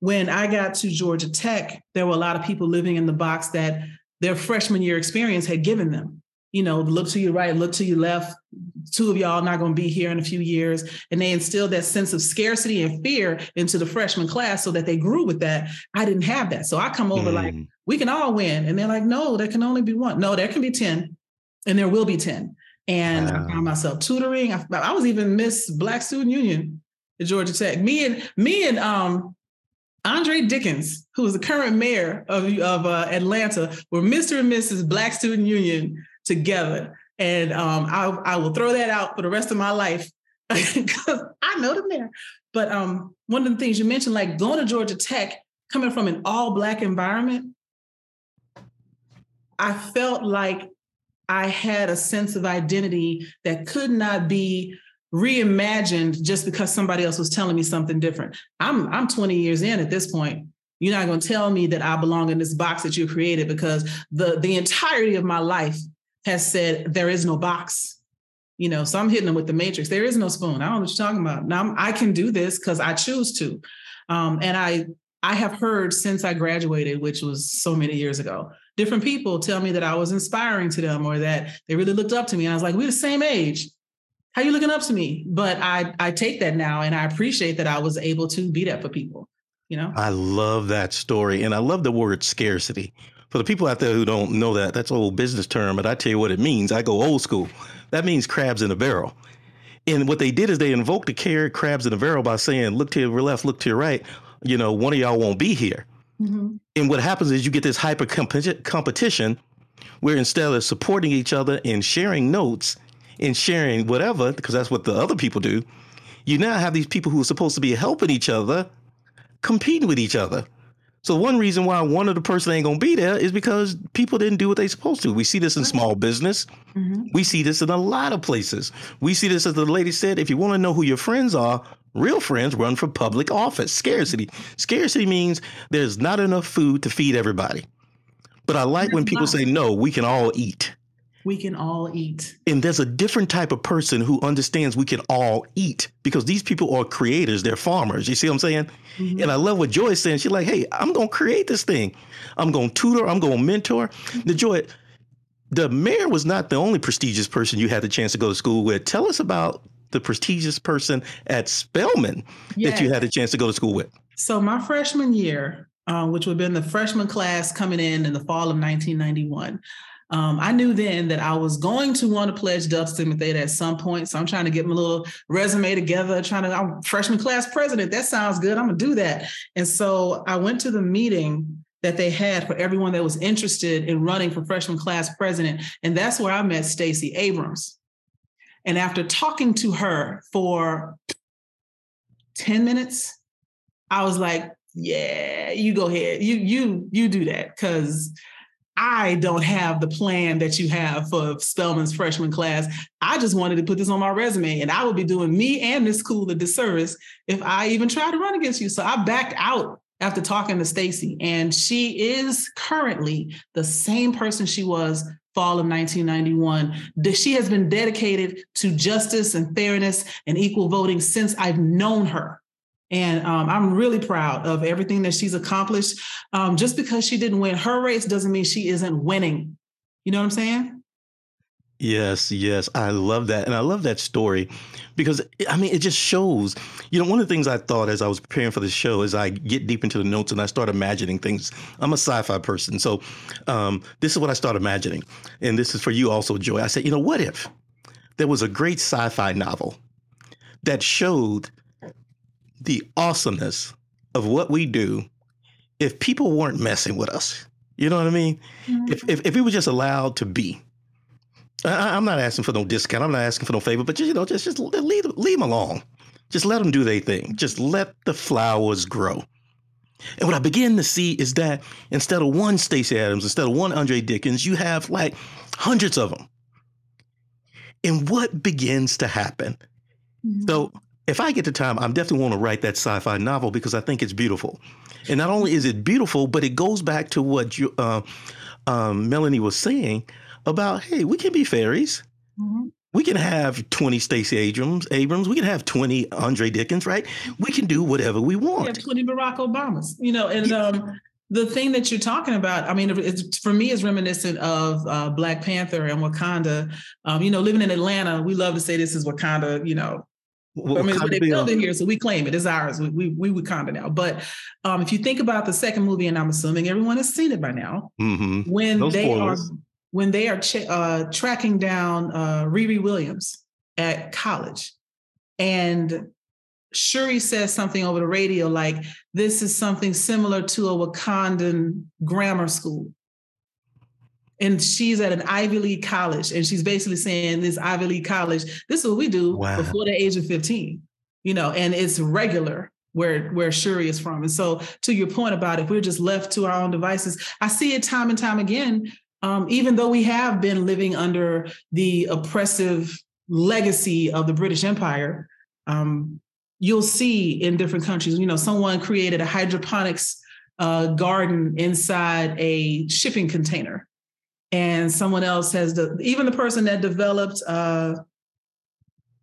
when I got to Georgia Tech, there were a lot of people living in the box that their freshman year experience had given them. You know, look to your right, look to your left. Two of y'all not going to be here in a few years. And they instilled that sense of scarcity and fear into the freshman class so that they grew with that. I didn't have that. So I come over mm. like, we can all win. And they're like, no, there can only be one. No, there can be 10. And there will be 10. And wow. I found myself tutoring. I, I was even Miss Black Student Union at Georgia Tech. Me and me and um Andre Dickens, who is the current mayor of, of uh, Atlanta, were Mr. and Mrs. Black Student Union together. And um, I, I will throw that out for the rest of my life [laughs] because I know them there. But um, one of the things you mentioned, like going to Georgia Tech, coming from an all Black environment, I felt like I had a sense of identity that could not be reimagined just because somebody else was telling me something different. I'm I'm 20 years in at this point. You're not going to tell me that I belong in this box that you created because the the entirety of my life has said there is no box. You know, so I'm hitting them with the matrix. There is no spoon. I don't know what you're talking about. Now i can do this because I choose to, um, and I I have heard since I graduated, which was so many years ago, different people tell me that I was inspiring to them or that they really looked up to me. And I was like, we're the same age how you looking up to me? But I I take that now and I appreciate that I was able to be that for people. You know? I love that story. And I love the word scarcity. For the people out there who don't know that, that's an old business term, but I tell you what it means. I go old school. That means crabs in a barrel. And what they did is they invoked the carrot crabs in a barrel by saying, look to your left, look to your right. You know, one of y'all won't be here. Mm-hmm. And what happens is you get this hyper competition where instead of supporting each other and sharing notes, in sharing whatever, because that's what the other people do, you now have these people who are supposed to be helping each other competing with each other. So one reason why one of the person ain't gonna be there is because people didn't do what they supposed to. We see this in small business. Mm-hmm. We see this in a lot of places. We see this as the lady said, if you want to know who your friends are, real friends run for public office. Scarcity. Scarcity means there's not enough food to feed everybody. But I like when people say, no, we can all eat we can all eat. And there's a different type of person who understands we can all eat because these people are creators, they're farmers. You see what I'm saying? Mm-hmm. And I love what Joy is saying. She's like, hey, I'm going to create this thing. I'm going to tutor, I'm going to mentor. The Joy, the mayor was not the only prestigious person you had the chance to go to school with. Tell us about the prestigious person at Spelman yes. that you had the chance to go to school with. So, my freshman year, uh, which would have been the freshman class coming in in the fall of 1991. Um, I knew then that I was going to want to pledge Delta Sigma Theta at some point. So I'm trying to get my little resume together, trying to, I'm freshman class president. That sounds good. I'm going to do that. And so I went to the meeting that they had for everyone that was interested in running for freshman class president. And that's where I met Stacey Abrams. And after talking to her for 10 minutes, I was like, yeah, you go ahead. You you you do that cuz I don't have the plan that you have for Spelman's freshman class. I just wanted to put this on my resume, and I would be doing me and this school a disservice if I even tried to run against you. So I backed out after talking to Stacey, and she is currently the same person she was fall of 1991. She has been dedicated to justice and fairness and equal voting since I've known her. And um, I'm really proud of everything that she's accomplished. Um, just because she didn't win her race doesn't mean she isn't winning. You know what I'm saying? Yes, yes. I love that. And I love that story because, I mean, it just shows. You know, one of the things I thought as I was preparing for the show is I get deep into the notes and I start imagining things. I'm a sci fi person. So um, this is what I start imagining. And this is for you also, Joy. I said, you know, what if there was a great sci fi novel that showed the awesomeness of what we do if people weren't messing with us. You know what I mean? Mm-hmm. If, if, if we were just allowed to be. I, am not asking for no discount. I'm not asking for no favor, but just, you know, just just leave leave them alone. Just let them do their thing. Just let the flowers grow. And what I begin to see is that instead of one Stacey Abrams, instead of one Andre Dickens, you have like hundreds of them. And what begins to happen? Mm-hmm. So if I get the time, I'm definitely want to write that sci-fi novel because I think it's beautiful. And not only is it beautiful, but it goes back to what you, uh, um, Melanie was saying about, hey, we can be fairies. Mm-hmm. We can have 20 Stacey Abrams, Abrams. We can have 20 Andre Dickens, right? We can do whatever we want. We have 20 Barack Obamas, you know, and yeah. um, the thing that you're talking about, I mean, it's, for me, is reminiscent of uh, Black Panther and Wakanda. Um, you know, living in Atlanta, we love to say this is Wakanda, you know, well, I mean, they built it here, so we claim it. It's ours. We we, we Wakanda now. But um, if you think about the second movie, and I'm assuming everyone has seen it by now, mm-hmm. when Those they spoilers. are when they are ch- uh, tracking down uh, Riri Williams at college, and Shuri says something over the radio like, "This is something similar to a Wakandan grammar school." And she's at an Ivy League college, and she's basically saying this Ivy League college, this is what we do wow. before the age of 15, you know, and it's regular where where Shuri is from. And so to your point about if we're just left to our own devices, I see it time and time again. Um, even though we have been living under the oppressive legacy of the British Empire, um, you'll see in different countries, you know, someone created a hydroponics uh, garden inside a shipping container and someone else has the even the person that developed uh,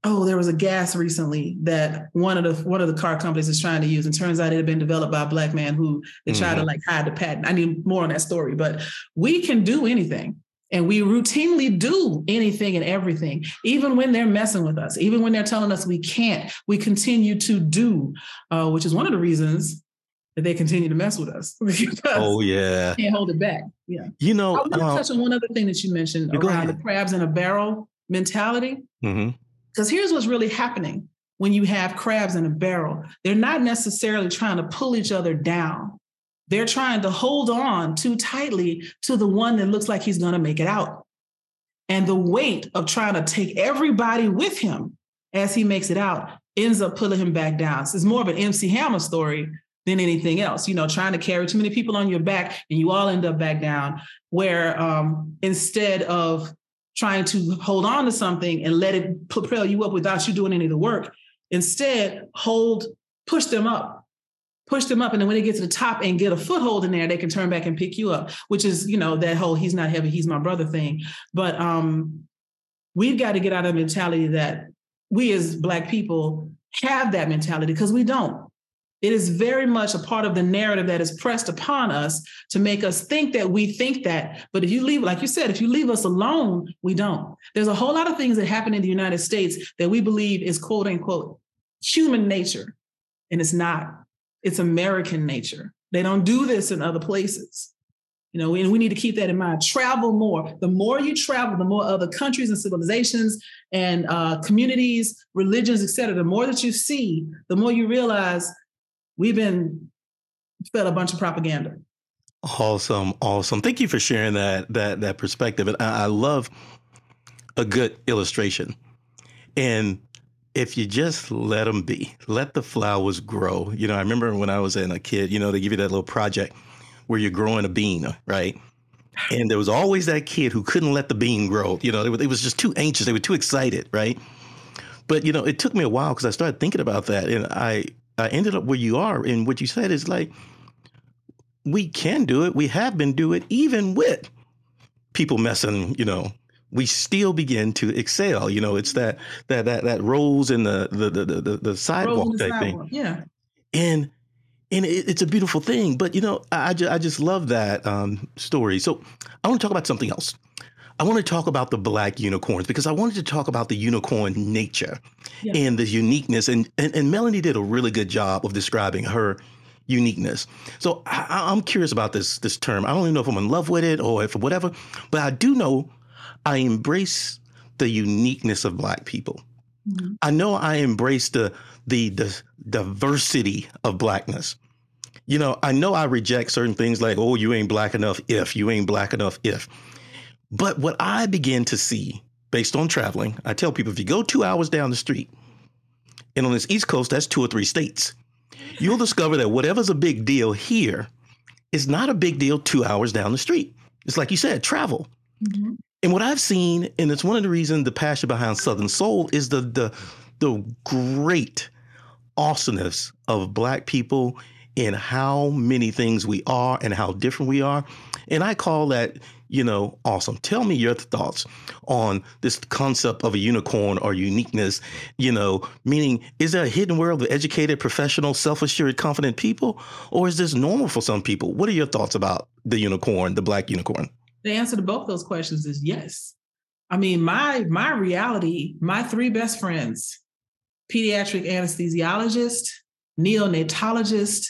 oh there was a gas recently that one of the one of the car companies is trying to use and turns out it had been developed by a black man who they mm-hmm. tried to mm-hmm. like hide the patent i need more on that story but we can do anything and we routinely do anything and everything, even when they're messing with us, even when they're telling us we can't, we continue to do, uh, which is one of the reasons that they continue to mess with us. [laughs] oh yeah, can't hold it back. Yeah, you know. I want to uh, touch on one other thing that you mentioned around the crabs in a barrel mentality. Because mm-hmm. here's what's really happening when you have crabs in a barrel. They're not necessarily trying to pull each other down. They're trying to hold on too tightly to the one that looks like he's going to make it out. And the weight of trying to take everybody with him as he makes it out ends up pulling him back down. So it's more of an MC Hammer story than anything else. You know, trying to carry too many people on your back and you all end up back down. Where um, instead of trying to hold on to something and let it propel you up without you doing any of the work, instead hold, push them up, push them up, and then when they get to the top and get a foothold in there, they can turn back and pick you up. Which is, you know, that whole "he's not heavy, he's my brother" thing. But um, we've got to get out of the mentality that we as Black people have that mentality because we don't. It is very much a part of the narrative that is pressed upon us to make us think that we think that. But if you leave, like you said, if you leave us alone, we don't. There's a whole lot of things that happen in the United States that we believe is quote unquote human nature. And it's not, it's American nature. They don't do this in other places. You know, and we need to keep that in mind. Travel more. The more you travel, the more other countries and civilizations and uh, communities, religions, et cetera, the more that you see, the more you realize we've been fed a bunch of propaganda. Awesome, awesome. Thank you for sharing that that that perspective. And I, I love a good illustration. And if you just let them be, let the flowers grow. You know, I remember when I was in a kid, you know, they give you that little project where you're growing a bean, right? And there was always that kid who couldn't let the bean grow. You know, it was just too anxious. They were too excited, right? But you know, it took me a while because I started thinking about that, and I I ended up where you are. And what you said is like, we can do it. We have been doing it, even with people messing. You know, we still begin to excel. You know, it's that that that that rolls in the the the the, the sidewalk type thing. Yeah, and and it, it's a beautiful thing. But you know, I just, I just love that um, story. So I want to talk about something else. I want to talk about the black unicorns because I wanted to talk about the unicorn nature yeah. and the uniqueness. And, and and Melanie did a really good job of describing her uniqueness. So I, am curious about this this term. I don't even know if I'm in love with it or if whatever, but I do know I embrace the uniqueness of black people. Mm-hmm. I know I embrace the, the the diversity of blackness. You know, I know I reject certain things like, oh, you ain't black enough if, you ain't black enough if. But what I begin to see based on traveling, I tell people if you go two hours down the street, and on this East Coast, that's two or three states, you'll discover that whatever's a big deal here is not a big deal two hours down the street. It's like you said, travel. Mm-hmm. And what I've seen, and it's one of the reasons the passion behind Southern Soul is the the the great awesomeness of black people in how many things we are and how different we are. And I call that, you know, awesome. Tell me your thoughts on this concept of a unicorn or uniqueness, you know, meaning is there a hidden world of educated, professional, self assured, confident people? Or is this normal for some people? What are your thoughts about the unicorn, the black unicorn? The answer to both those questions is yes. I mean, my my reality, my three best friends, pediatric anesthesiologist, neonatologist,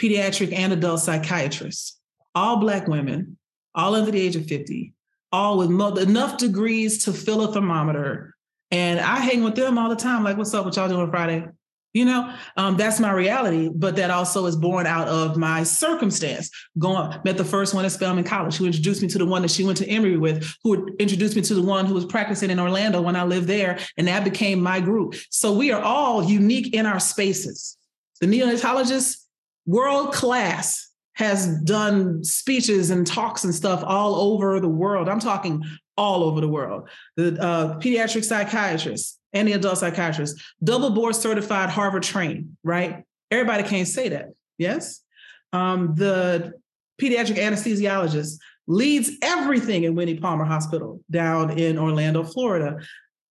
pediatric and adult psychiatrists, all Black women, all under the age of 50, all with enough degrees to fill a thermometer. And I hang with them all the time, like, what's up, what y'all doing Friday? You know, um, that's my reality, but that also is born out of my circumstance. Going met the first one at Spelman College, who introduced me to the one that she went to Emory with, who introduced me to the one who was practicing in Orlando when I lived there, and that became my group. So we are all unique in our spaces. The neonatologist world class has done speeches and talks and stuff all over the world. I'm talking all over the world. The uh, pediatric psychiatrist and the adult psychiatrist, double board certified, Harvard trained, right? Everybody can't say that. Yes. Um, the pediatric anesthesiologist leads everything in Winnie Palmer Hospital down in Orlando, Florida.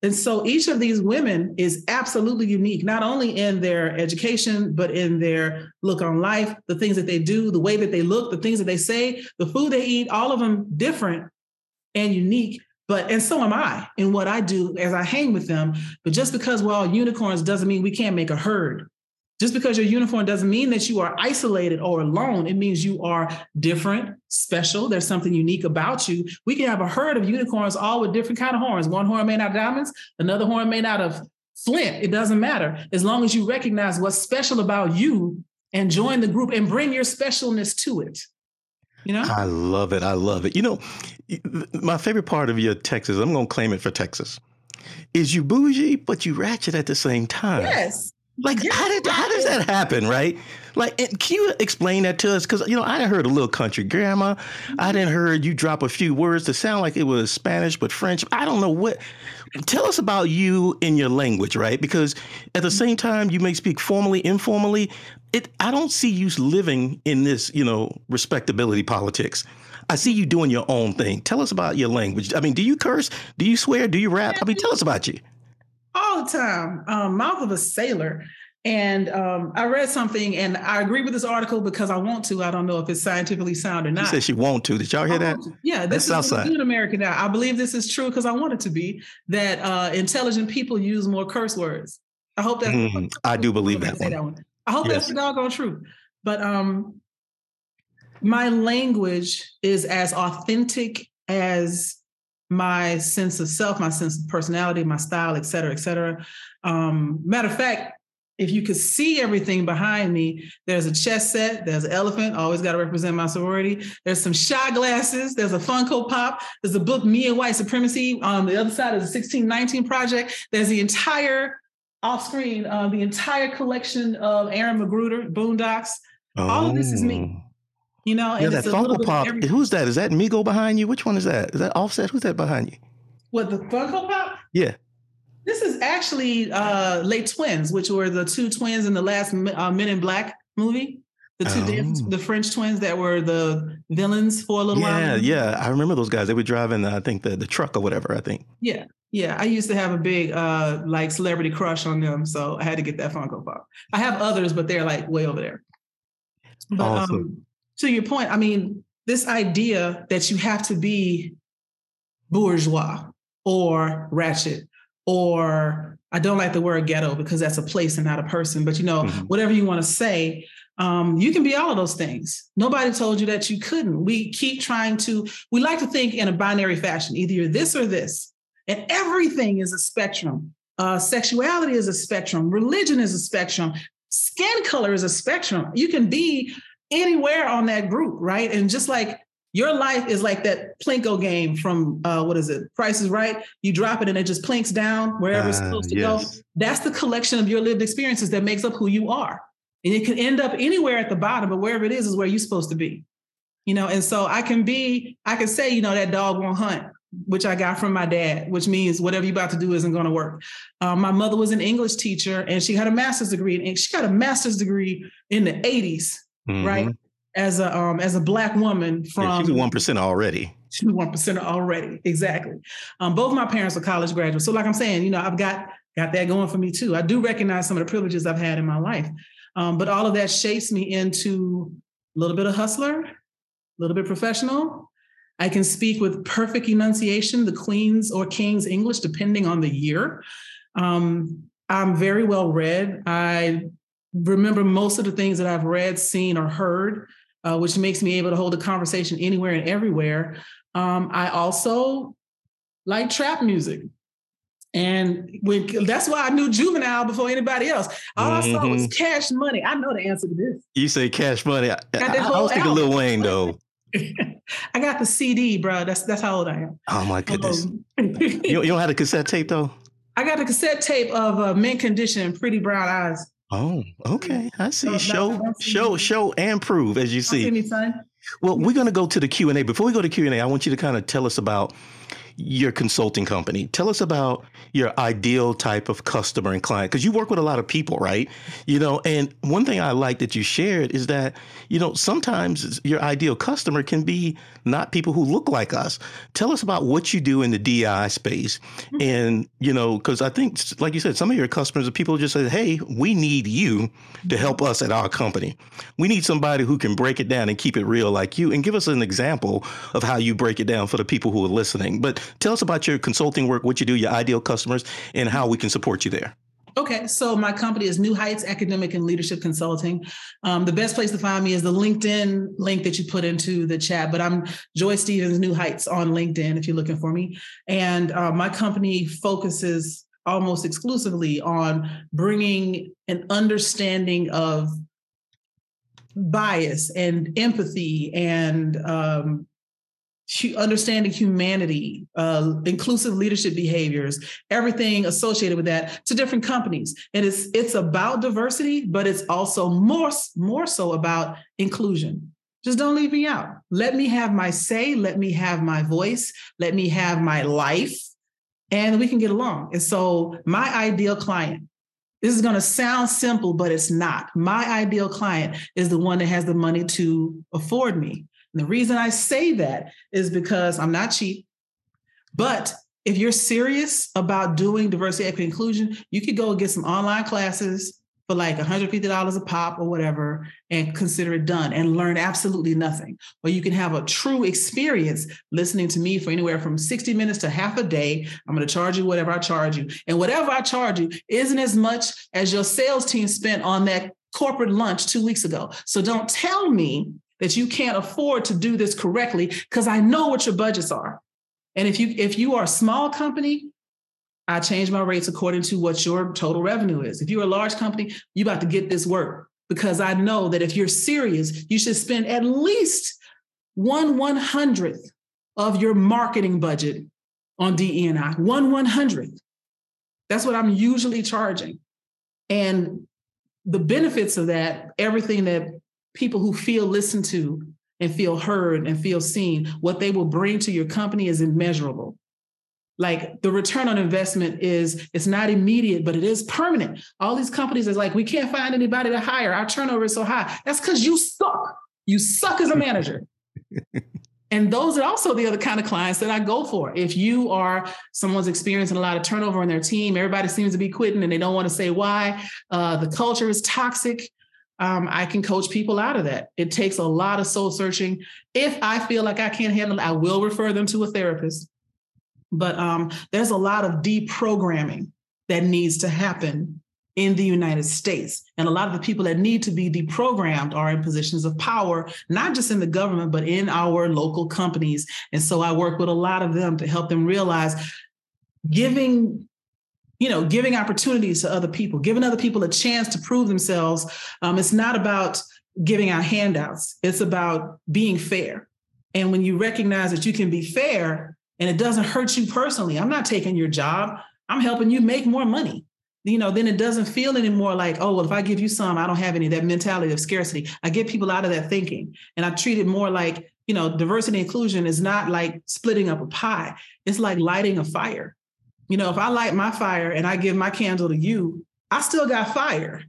And so each of these women is absolutely unique, not only in their education, but in their look on life, the things that they do, the way that they look, the things that they say, the food they eat, all of them different and unique. But, and so am I in what I do as I hang with them. But just because we're all unicorns doesn't mean we can't make a herd. Just because you're uniform doesn't mean that you are isolated or alone. It means you are different, special. There's something unique about you. We can have a herd of unicorns all with different kind of horns. One horn made out of diamonds, another horn made out of flint. It doesn't matter. As long as you recognize what's special about you and join the group and bring your specialness to it. You know? I love it. I love it. You know, my favorite part of your Texas, I'm going to claim it for Texas, is you bougie, but you ratchet at the same time. Yes. Like yeah, how did how does that happen, right? Like, can you explain that to us? Because you know, I heard a little country grandma. Mm-hmm. I didn't heard you drop a few words that sound like it was Spanish but French. I don't know what. Tell us about you in your language, right? Because at the same time, you may speak formally, informally. It. I don't see you living in this, you know, respectability politics. I see you doing your own thing. Tell us about your language. I mean, do you curse? Do you swear? Do you rap? I mean, tell us about you all the time. Um, mouth of a sailor. And um, I read something, and I agree with this article because I want to. I don't know if it's scientifically sound or not. She said she want to. Did y'all hear that? Yeah, this That's is in America now. I believe this is true because I want it to be that uh, intelligent people use more curse words. I hope that. Mm, I do believe that one. that one. I hope yes. that's the doggone truth. But um, my language is as authentic as my sense of self, my sense of personality, my style, et cetera, et cetera. Um, matter of fact, if you could see everything behind me, there's a chess set, there's an elephant, always got to represent my sorority. There's some shot glasses, there's a Funko Pop, there's a book, Me and White Supremacy. On the other side is the 1619 Project. There's the entire off screen, uh, the entire collection of Aaron McGruder, Boondocks. Oh. All of this is me. You know, yeah, that Funko Pop. Who's that? Is that Migo behind you? Which one is that? Is that Offset? Who's that behind you? What the Funko Pop? Yeah. This is actually uh Les Twins, which were the two twins in the last uh, Men in Black movie. The two oh. the French twins that were the villains for a little yeah, while. Yeah, yeah, I remember those guys. They were driving, I think, the the truck or whatever. I think. Yeah, yeah. I used to have a big uh like celebrity crush on them, so I had to get that Funko Pop. I have others, but they're like way over there. But awesome. um, to your point, I mean, this idea that you have to be bourgeois or ratchet or I don't like the word ghetto because that's a place and not a person, but you know, mm-hmm. whatever you want to say, um, you can be all of those things. Nobody told you that you couldn't. We keep trying to, we like to think in a binary fashion, either you're this or this. And everything is a spectrum. Uh, sexuality is a spectrum. Religion is a spectrum. Skin color is a spectrum. You can be anywhere on that group, right? And just like your life is like that Plinko game from uh, what is it? Price is Right. You drop it and it just plinks down wherever uh, it's supposed to yes. go. That's the collection of your lived experiences that makes up who you are. And it can end up anywhere at the bottom, but wherever it is is where you're supposed to be. You know, and so I can be, I can say, you know, that dog won't hunt, which I got from my dad, which means whatever you're about to do isn't going to work. Um, my mother was an English teacher and she had a master's degree, and she got a master's degree in the 80s, mm-hmm. right? As a um, as a black woman from yeah, she's one percent already. She's one percent already, exactly. Um, both my parents are college graduates, so like I'm saying, you know, I've got got that going for me too. I do recognize some of the privileges I've had in my life. Um, but all of that shapes me into a little bit of hustler, a little bit professional. I can speak with perfect enunciation, the Queen's or King's English, depending on the year. Um, I'm very well read. I remember most of the things that I've read, seen, or heard, uh, which makes me able to hold a conversation anywhere and everywhere. Um, I also like trap music. And when that's why I knew juvenile before anybody else. All mm-hmm. I saw was mm-hmm. cash money. I know the answer to this. You say cash money. I, I, I was thinking Lil Wayne though. [laughs] I got the CD, bro. That's that's how old I am. Oh my goodness. Um, you, you [laughs] don't have a cassette tape though? I got a cassette tape of uh, Mint Condition and Pretty Brown Eyes. Oh, okay. I see. So show, show, show, and prove as you see. Me, well, we're going to go to the Q and A. Before we go to Q and A, I want you to kind of tell us about your consulting company. Tell us about your ideal type of customer and client because you work with a lot of people, right? You know, and one thing I like that you shared is that, you know, sometimes your ideal customer can be not people who look like us. Tell us about what you do in the DI space. Mm-hmm. And, you know, because I think, like you said, some of your customers are people who just say, hey, we need you to help us at our company. We need somebody who can break it down and keep it real like you and give us an example of how you break it down for the people who are listening. But tell us about your consulting work, what you do, your ideal customers, and how we can support you there. Okay, so my company is New Heights Academic and Leadership Consulting. Um, the best place to find me is the LinkedIn link that you put into the chat, but I'm Joy Stevens New Heights on LinkedIn if you're looking for me. And uh, my company focuses almost exclusively on bringing an understanding of bias and empathy and um, understanding humanity, uh, inclusive leadership behaviors, everything associated with that to different companies. And it's it's about diversity, but it's also more more so about inclusion. Just don't leave me out. Let me have my say. Let me have my voice. Let me have my life, and we can get along. And so, my ideal client. This is going to sound simple, but it's not. My ideal client is the one that has the money to afford me and the reason I say that is because I'm not cheap. But if you're serious about doing diversity, equity, inclusion, you could go get some online classes for like $150 a pop or whatever and consider it done and learn absolutely nothing. Or you can have a true experience listening to me for anywhere from 60 minutes to half a day. I'm going to charge you whatever I charge you. And whatever I charge you isn't as much as your sales team spent on that corporate lunch two weeks ago. So don't tell me that you can't afford to do this correctly because I know what your budgets are. And if you if you are a small company, I change my rates according to what your total revenue is. If you're a large company, you about to get this work because I know that if you're serious, you should spend at least one one hundredth of your marketing budget on DEI. One one hundredth. That's what I'm usually charging. And the benefits of that, everything that people who feel listened to and feel heard and feel seen, what they will bring to your company is immeasurable. Like the return on investment is it's not immediate, but it is permanent. All these companies is like, we can't find anybody to hire. Our turnover is so high. That's because you suck. You suck as a manager. [laughs] and those are also the other kind of clients that I go for. If you are someone's experiencing a lot of turnover in their team, everybody seems to be quitting and they don't want to say why. Uh, the culture is toxic um, I can coach people out of that. It takes a lot of soul searching. If I feel like I can't handle it, I will refer them to a therapist. But um, there's a lot of deprogramming that needs to happen in the United States. And a lot of the people that need to be deprogrammed are in positions of power, not just in the government, but in our local companies. And so I work with a lot of them to help them realize giving you know, giving opportunities to other people, giving other people a chance to prove themselves. Um, it's not about giving out handouts. It's about being fair. And when you recognize that you can be fair and it doesn't hurt you personally, I'm not taking your job. I'm helping you make more money. You know, then it doesn't feel anymore like, oh, well, if I give you some, I don't have any, that mentality of scarcity. I get people out of that thinking. And I treat it more like, you know, diversity inclusion is not like splitting up a pie. It's like lighting a fire you know, if I light my fire and I give my candle to you, I still got fire.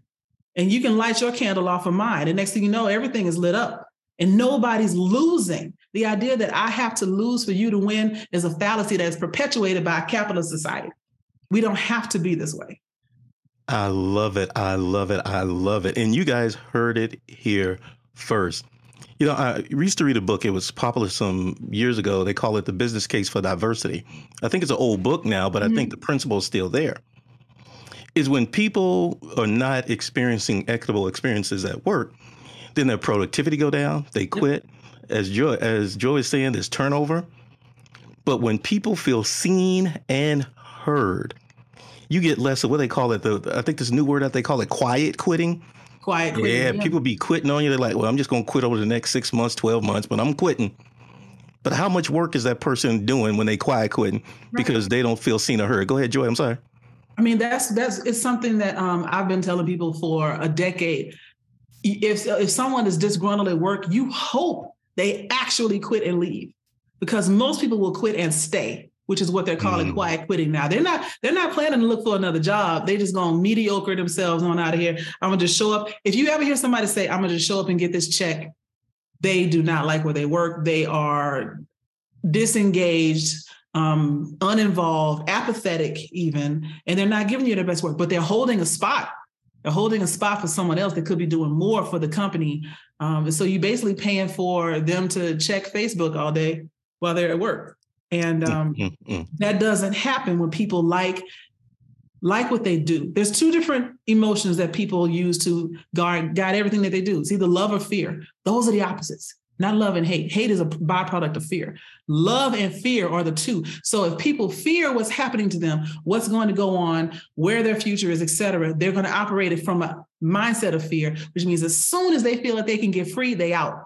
And you can light your candle off of mine. And next thing you know, everything is lit up and nobody's losing. The idea that I have to lose for you to win is a fallacy that is perpetuated by a capitalist society. We don't have to be this way. I love it. I love it. I love it. And you guys heard it here first. You know, I used to read a book. It was popular some years ago. They call it The Business Case for Diversity. I think it's an old book now, but mm-hmm. I think the principle is still there. Is when people are not experiencing equitable experiences at work, then their productivity go down, they quit. Yep. As Joy as Joy is saying, there's turnover. But when people feel seen and heard, you get less of what they call it. The I think this new word that they call it quiet quitting quiet quitting. Yeah, people be quitting on you. They're like, well, I'm just going to quit over the next six months, 12 months, but I'm quitting. But how much work is that person doing when they quiet quitting because right. they don't feel seen or heard? Go ahead, Joy. I'm sorry. I mean, that's that's it's something that um, I've been telling people for a decade. If if someone is disgruntled at work, you hope they actually quit and leave, because most people will quit and stay which is what they're calling mm. quiet quitting now. They're not they're not planning to look for another job. They just gonna mediocre themselves on out of here. I'm gonna just show up. If you ever hear somebody say, I'm gonna just show up and get this check, they do not like where they work. They are disengaged, um, uninvolved, apathetic, even, and they're not giving you their best work, but they're holding a spot. They're holding a spot for someone else that could be doing more for the company. Um, so you're basically paying for them to check Facebook all day while they're at work. And mm, um, mm-hmm. that doesn't happen when people like like what they do. There's two different emotions that people use to guard guide everything that they do. It's either love or fear. Those are the opposites. Not love and hate. Hate is a byproduct of fear. Love and fear are the two. So if people fear what's happening to them, what's going to go on, where their future is, etc., they're going to operate it from a mindset of fear, which means as soon as they feel that they can get free, they out.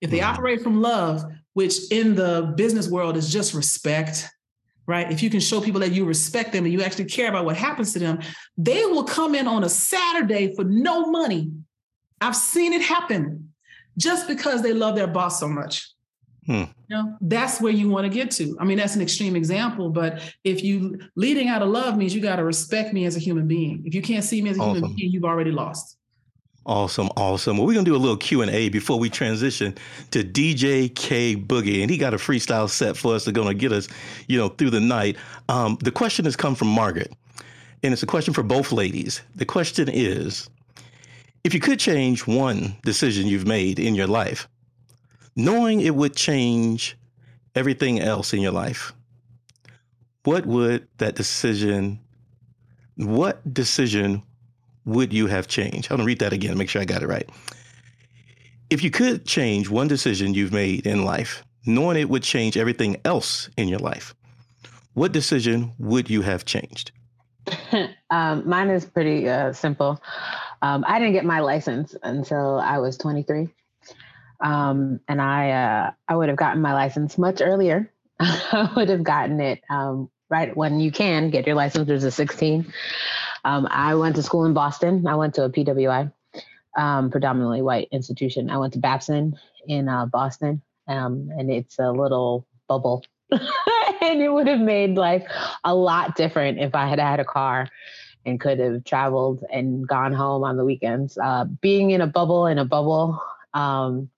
If they operate from love, which in the business world is just respect, right? If you can show people that you respect them and you actually care about what happens to them, they will come in on a Saturday for no money. I've seen it happen just because they love their boss so much. Hmm. You know, that's where you want to get to. I mean, that's an extreme example, but if you leading out of love means you got to respect me as a human being. If you can't see me as a awesome. human being, you've already lost. Awesome, awesome. Well, we're gonna do a little Q and A before we transition to DJ K Boogie, and he got a freestyle set for us. That's gonna get us, you know, through the night. Um, the question has come from Margaret, and it's a question for both ladies. The question is, if you could change one decision you've made in your life, knowing it would change everything else in your life, what would that decision? What decision would you have changed? I'm to read that again, make sure I got it right. If you could change one decision you've made in life, knowing it would change everything else in your life, what decision would you have changed? [laughs] um, mine is pretty uh, simple. Um, I didn't get my license until I was 23. Um, and I, uh, I would have gotten my license much earlier. [laughs] I would have gotten it um, right when you can get your license, which is 16. Um, I went to school in Boston. I went to a PWI, um, predominantly white institution. I went to Babson in uh, Boston, um, and it's a little bubble. [laughs] and it would have made life a lot different if I had had a car and could have traveled and gone home on the weekends. Uh, being in a bubble in a bubble, um,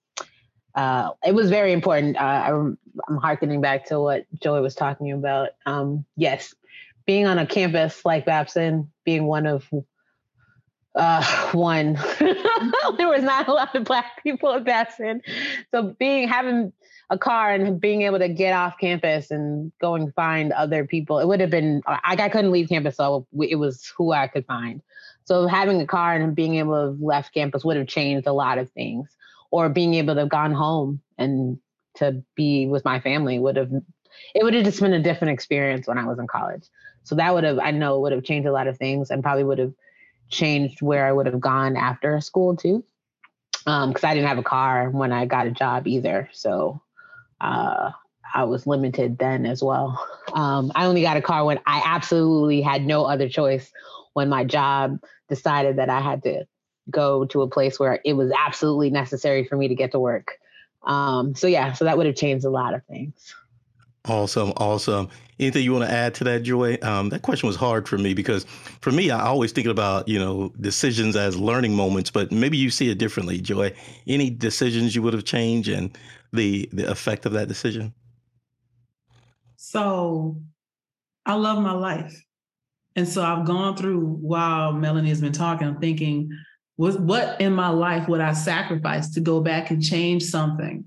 uh, it was very important. Uh, I, am harkening back to what Joy was talking about. Um, yes, being on a campus like Babson, being one of uh, [laughs] one, [laughs] there was not a lot of black people at Babson, so being having a car and being able to get off campus and go and find other people, it would have been I, I couldn't leave campus, so it was who I could find. So having a car and being able to have left campus would have changed a lot of things or being able to have gone home and to be with my family would have it would have just been a different experience when I was in college. So that would have I know would have changed a lot of things and probably would have changed where I would have gone after school too. Um, because I didn't have a car when I got a job either. So uh I was limited then as well. Um, I only got a car when I absolutely had no other choice when my job decided that I had to go to a place where it was absolutely necessary for me to get to work. Um, so yeah, so that would have changed a lot of things. Awesome, awesome. Anything you want to add to that, Joy? Um, that question was hard for me because for me, I always think about you know decisions as learning moments, but maybe you see it differently, Joy. Any decisions you would have changed and the the effect of that decision? So, I love my life, and so I've gone through while Melanie has been talking. I'm thinking, was what in my life would I sacrifice to go back and change something?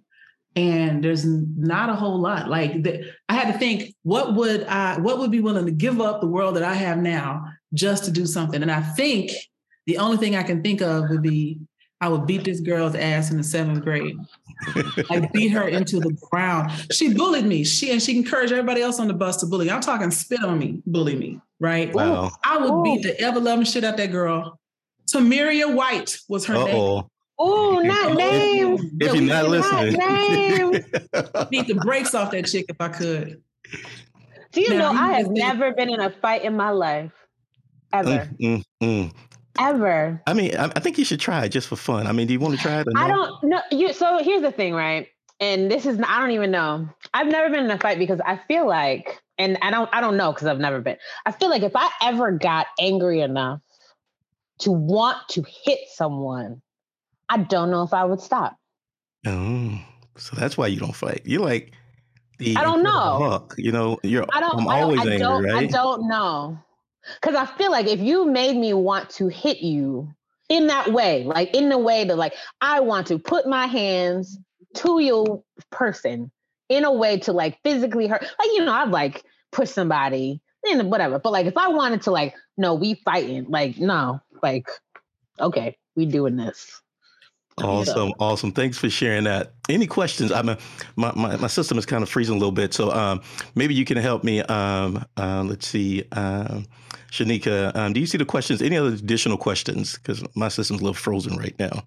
And there's not a whole lot. Like the, I had to think, what would I, what would be willing to give up the world that I have now just to do something? And I think the only thing I can think of would be I would beat this girl's ass in the seventh grade. I [laughs] beat her into the ground. She bullied me. She and she encouraged everybody else on the bus to bully. I'm talking spit on me, bully me, right? Wow. I would beat oh. the ever loving shit out that girl Tamiria White was her Uh-oh. name. Oh, not name. If, you're not listening, name. beat [laughs] the brakes off that chick if I could. Do you now, know I have never been in a fight in my life, ever, mm, mm, mm. ever. I mean, I, I, think you should try it just for fun. I mean, do you want to try it? I don't know. You so here's the thing, right? And this is I don't even know. I've never been in a fight because I feel like, and I don't I don't know because I've never been. I feel like if I ever got angry enough to want to hit someone, I don't know if I would stop. Oh, so that's why you don't fight. You're like the I don't know. You know, you're I don't, I'm I always don't, angry, I don't, right? I don't know. Cause I feel like if you made me want to hit you in that way, like in the way that like I want to put my hands to your person in a way to like physically hurt, like you know, I've like pushed somebody in whatever. But like if I wanted to like, no, we fighting, like no, like okay, we doing this. Awesome, awesome. Thanks for sharing that. Any questions? I'm a, my, my my system is kind of freezing a little bit, so um, maybe you can help me. Um, uh, let's see, um, Shanika, um, do you see the questions? Any other additional questions? Because my system's a little frozen right now.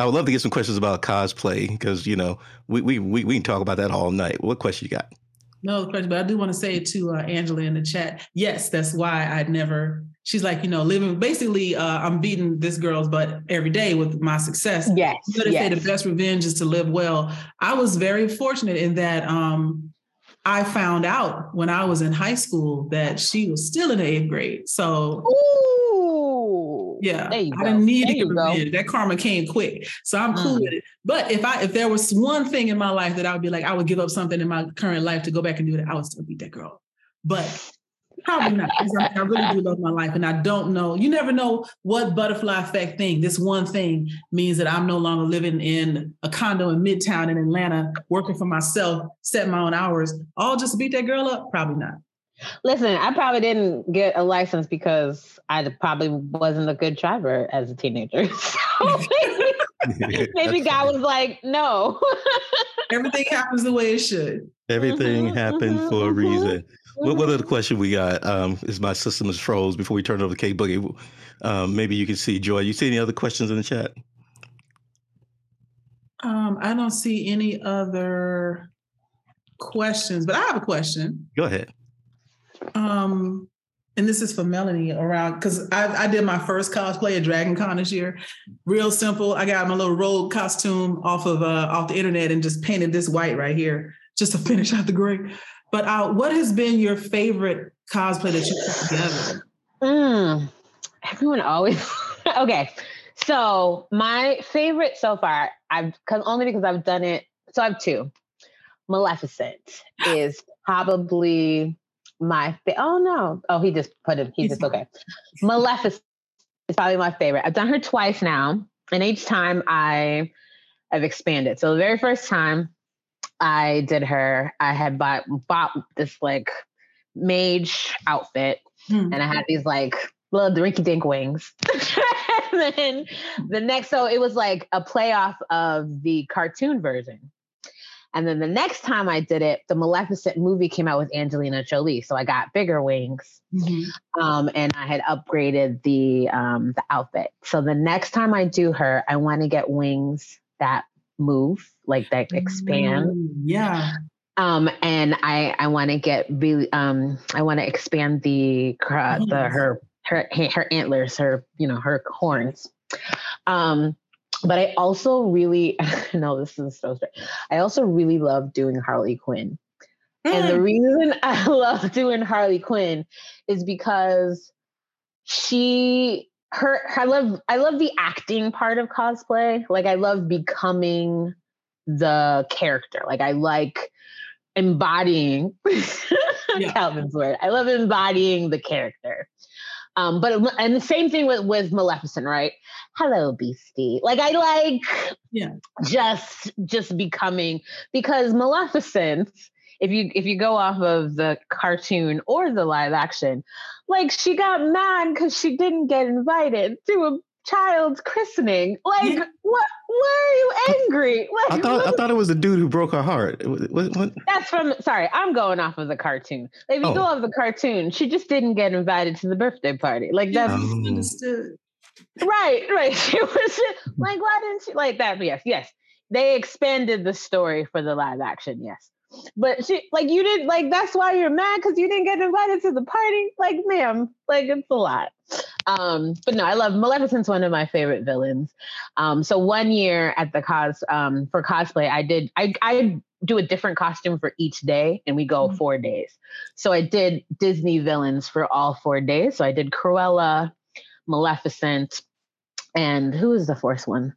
I would love to get some questions about cosplay because you know we, we we we can talk about that all night. What question you got? No question, but I do want to say to uh, Angela in the chat. Yes, that's why I'd never she's like, you know, living basically, uh, I'm beating this girl's butt every day with my success. Yes. You yes. say the best revenge is to live well. I was very fortunate in that um, I found out when I was in high school that she was still in the eighth grade. So Ooh, yeah, I didn't need there to get revenge. That karma came quick. So I'm cool mm. with it. But if I if there was one thing in my life that I would be like, I would give up something in my current life to go back and do that, I would still beat that girl. But Probably not. I, I really do love my life, and I don't know. You never know what butterfly effect thing. This one thing means that I'm no longer living in a condo in Midtown in Atlanta, working for myself, setting my own hours, all just beat that girl up. Probably not. Listen, I probably didn't get a license because I probably wasn't a good driver as a teenager. [laughs] So maybe, [laughs] maybe God was like, no. Everything happens the way it should. Everything mm-hmm, happened mm-hmm, for a mm-hmm. reason. What, what other question we got? Um, is my system is froze before we turn it over to K Boogie. Um, maybe you can see Joy. You see any other questions in the chat? Um, I don't see any other questions, but I have a question. Go ahead. Um, and this is for Melanie around because I, I, did my first cosplay at Dragon Con this year. Real simple. I got my little rogue costume off of uh, off the internet and just painted this white right here just to [laughs] finish out the gray. But uh, what has been your favorite cosplay that you put together? Mm, everyone always [laughs] okay. So my favorite so far, I've cause only because I've done it. So I have two. Maleficent is probably my fa- oh no. Oh he just put it he just okay. Maleficent is probably my favorite. I've done her twice now and each time i i've expanded. So the very first time i did her i had bought bought this like mage outfit hmm. and i had these like little drinky dink wings. [laughs] And then the next so it was like a playoff of the cartoon version and then the next time I did it, the Maleficent movie came out with Angelina Jolie, so I got bigger wings, mm-hmm. um, and I had upgraded the um, the outfit. So the next time I do her, I want to get wings that move, like that expand. Mm, yeah. Um, and I I want to get really um I want to expand the uh, the her her her antlers, her you know her horns. Um, but I also really [laughs] no, this is so strange. I also really love doing Harley Quinn. Mm. And the mm. reason [laughs] I love doing Harley Quinn is because she her I love I love the acting part of cosplay. Like I love becoming the character. Like I like embodying [laughs] yeah. Calvin's word. I love embodying the character. Um, but and the same thing with with Maleficent, right? Hello, Beastie. Like I like yeah, just just becoming because Maleficent. If you if you go off of the cartoon or the live action, like she got mad because she didn't get invited to a child's christening. Like, yeah. what? Why are you angry? Like, I thought I thought it was the dude who broke her heart. What, what? That's from. Sorry, I'm going off of the cartoon. Like, if you oh. go off the cartoon, she just didn't get invited to the birthday party. Like that's oh. understood. Right, right. [laughs] She was like, why didn't she like that? But Yes, yes. They expanded the story for the live action. Yes. But she like you didn't like that's why you're mad because you didn't get invited to the party. Like, ma'am, like it's a lot. Um, but no, I love Maleficent's one of my favorite villains. Um, so one year at the cos um for cosplay, I did I I do a different costume for each day and we go mm-hmm. four days. So I did Disney villains for all four days. So I did Cruella, Maleficent, and who is the fourth one?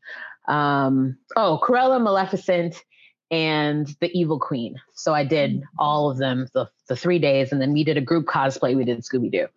Um, oh, Cruella, Maleficent, and the Evil Queen. So I did mm. all of them the, the three days, and then we did a group cosplay. We did Scooby Doo,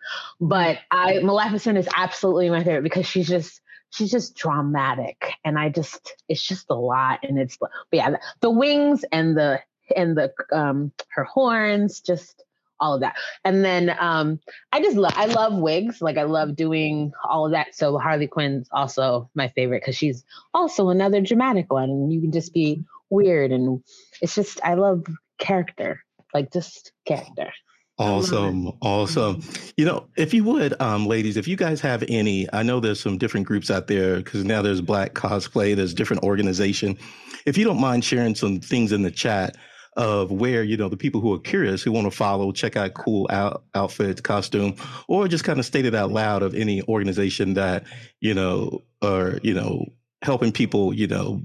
but I Maleficent is absolutely my favorite because she's just she's just dramatic, and I just it's just a lot, and it's but yeah, the, the wings and the and the um her horns just all of that. And then um, I just love I love wigs. Like I love doing all of that. So Harley Quinn's also my favorite because she's also another dramatic one. And you can just be weird and it's just I love character. Like just character. Awesome. Awesome. You know, if you would, um, ladies, if you guys have any, I know there's some different groups out there because now there's black cosplay, there's different organization. If you don't mind sharing some things in the chat, of where you know the people who are curious who want to follow check out cool out, outfit costume or just kind of state it out loud of any organization that you know or you know helping people you know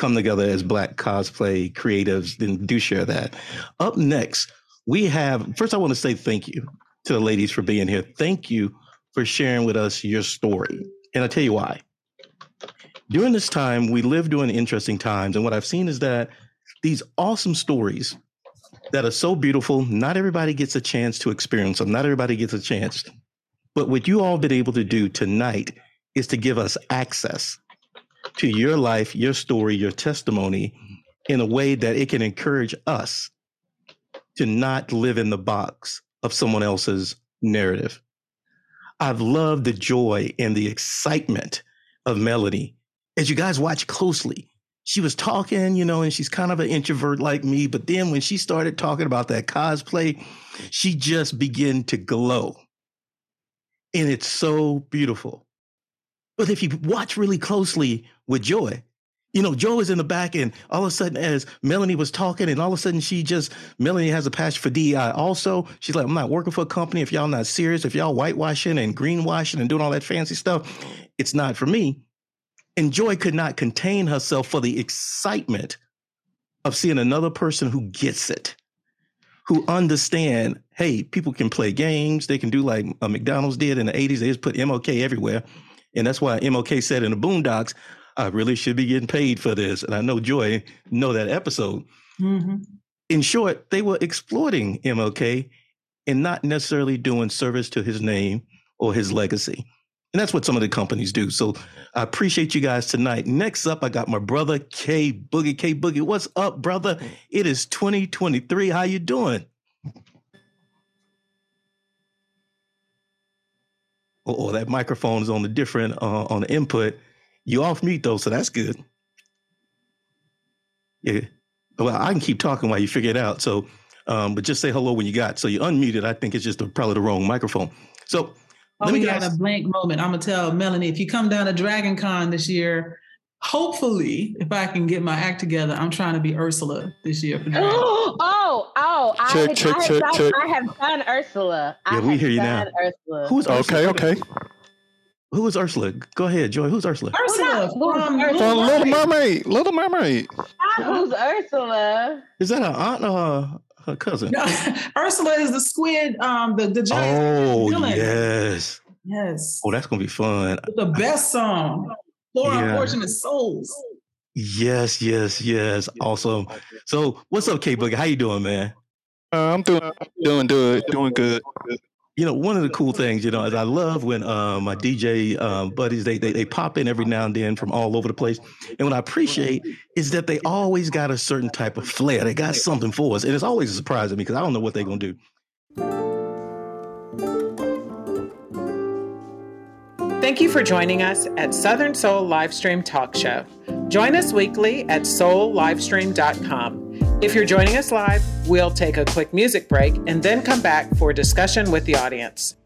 come together as black cosplay creatives then do share that up next we have first i want to say thank you to the ladies for being here thank you for sharing with us your story and i'll tell you why during this time we live during interesting times and what i've seen is that these awesome stories that are so beautiful. Not everybody gets a chance to experience them. Not everybody gets a chance. But what you all have been able to do tonight is to give us access to your life, your story, your testimony in a way that it can encourage us to not live in the box of someone else's narrative. I've loved the joy and the excitement of Melody. As you guys watch closely, she was talking, you know, and she's kind of an introvert like me. But then when she started talking about that cosplay, she just began to glow. And it's so beautiful. But if you watch really closely with Joy, you know, Joe is in the back, and all of a sudden, as Melanie was talking, and all of a sudden, she just Melanie has a passion for DEI. Also, she's like, I'm not working for a company if y'all not serious. If y'all whitewashing and greenwashing and doing all that fancy stuff, it's not for me. And Joy could not contain herself for the excitement of seeing another person who gets it, who understand. Hey, people can play games. They can do like a McDonald's did in the '80s. They just put MLK everywhere, and that's why MLK said in the Boondocks I really should be getting paid for this. And I know Joy know that episode. Mm-hmm. In short, they were exploiting MLK and not necessarily doing service to his name or his legacy. And that's what some of the companies do. So I appreciate you guys tonight. Next up, I got my brother K Boogie. K Boogie, what's up, brother? It is 2023. How you doing? Oh, that microphone is on the different uh, on the input. You off mute though, so that's good. Yeah. Well, I can keep talking while you figure it out. So, um, but just say hello when you got. So you unmuted. I think it's just a, probably the wrong microphone. So oh, let me got a blank moment. I'm gonna tell Melanie if you come down to Dragon Con this year, hopefully, if I can get my act together, I'm trying to be Ursula this year. For [gasps] oh, oh, oh! Check, I, check, I, check, I, check. I have done Ursula. Yeah, I we hear you now. Ursula. Who's Ursula? okay? Okay. Who is Ursula? Go ahead, Joy. Who's Ursula? Ursula from, Ursula. Little Mermaid. Little Mermaid. Who's Ursula? Is that her aunt or her, her cousin? No, [laughs] Ursula is the squid. Um, the the giant. Oh villain. yes. Yes. Oh, that's gonna be fun. The best song. For yeah. Unfortunate Souls. Yes, yes, yes. Awesome. So, what's up, K Boogie? How you doing, man? Uh, I'm doing, doing good, doing good you know, one of the cool things, you know, is I love when uh, my DJ um, buddies they, they they pop in every now and then from all over the place, and what I appreciate is that they always got a certain type of flair. They got something for us, and it's always a surprise to me because I don't know what they're gonna do. Thank you for joining us at Southern Soul Livestream Talk Show. Join us weekly at soullivestream.com. If you're joining us live, we'll take a quick music break and then come back for discussion with the audience.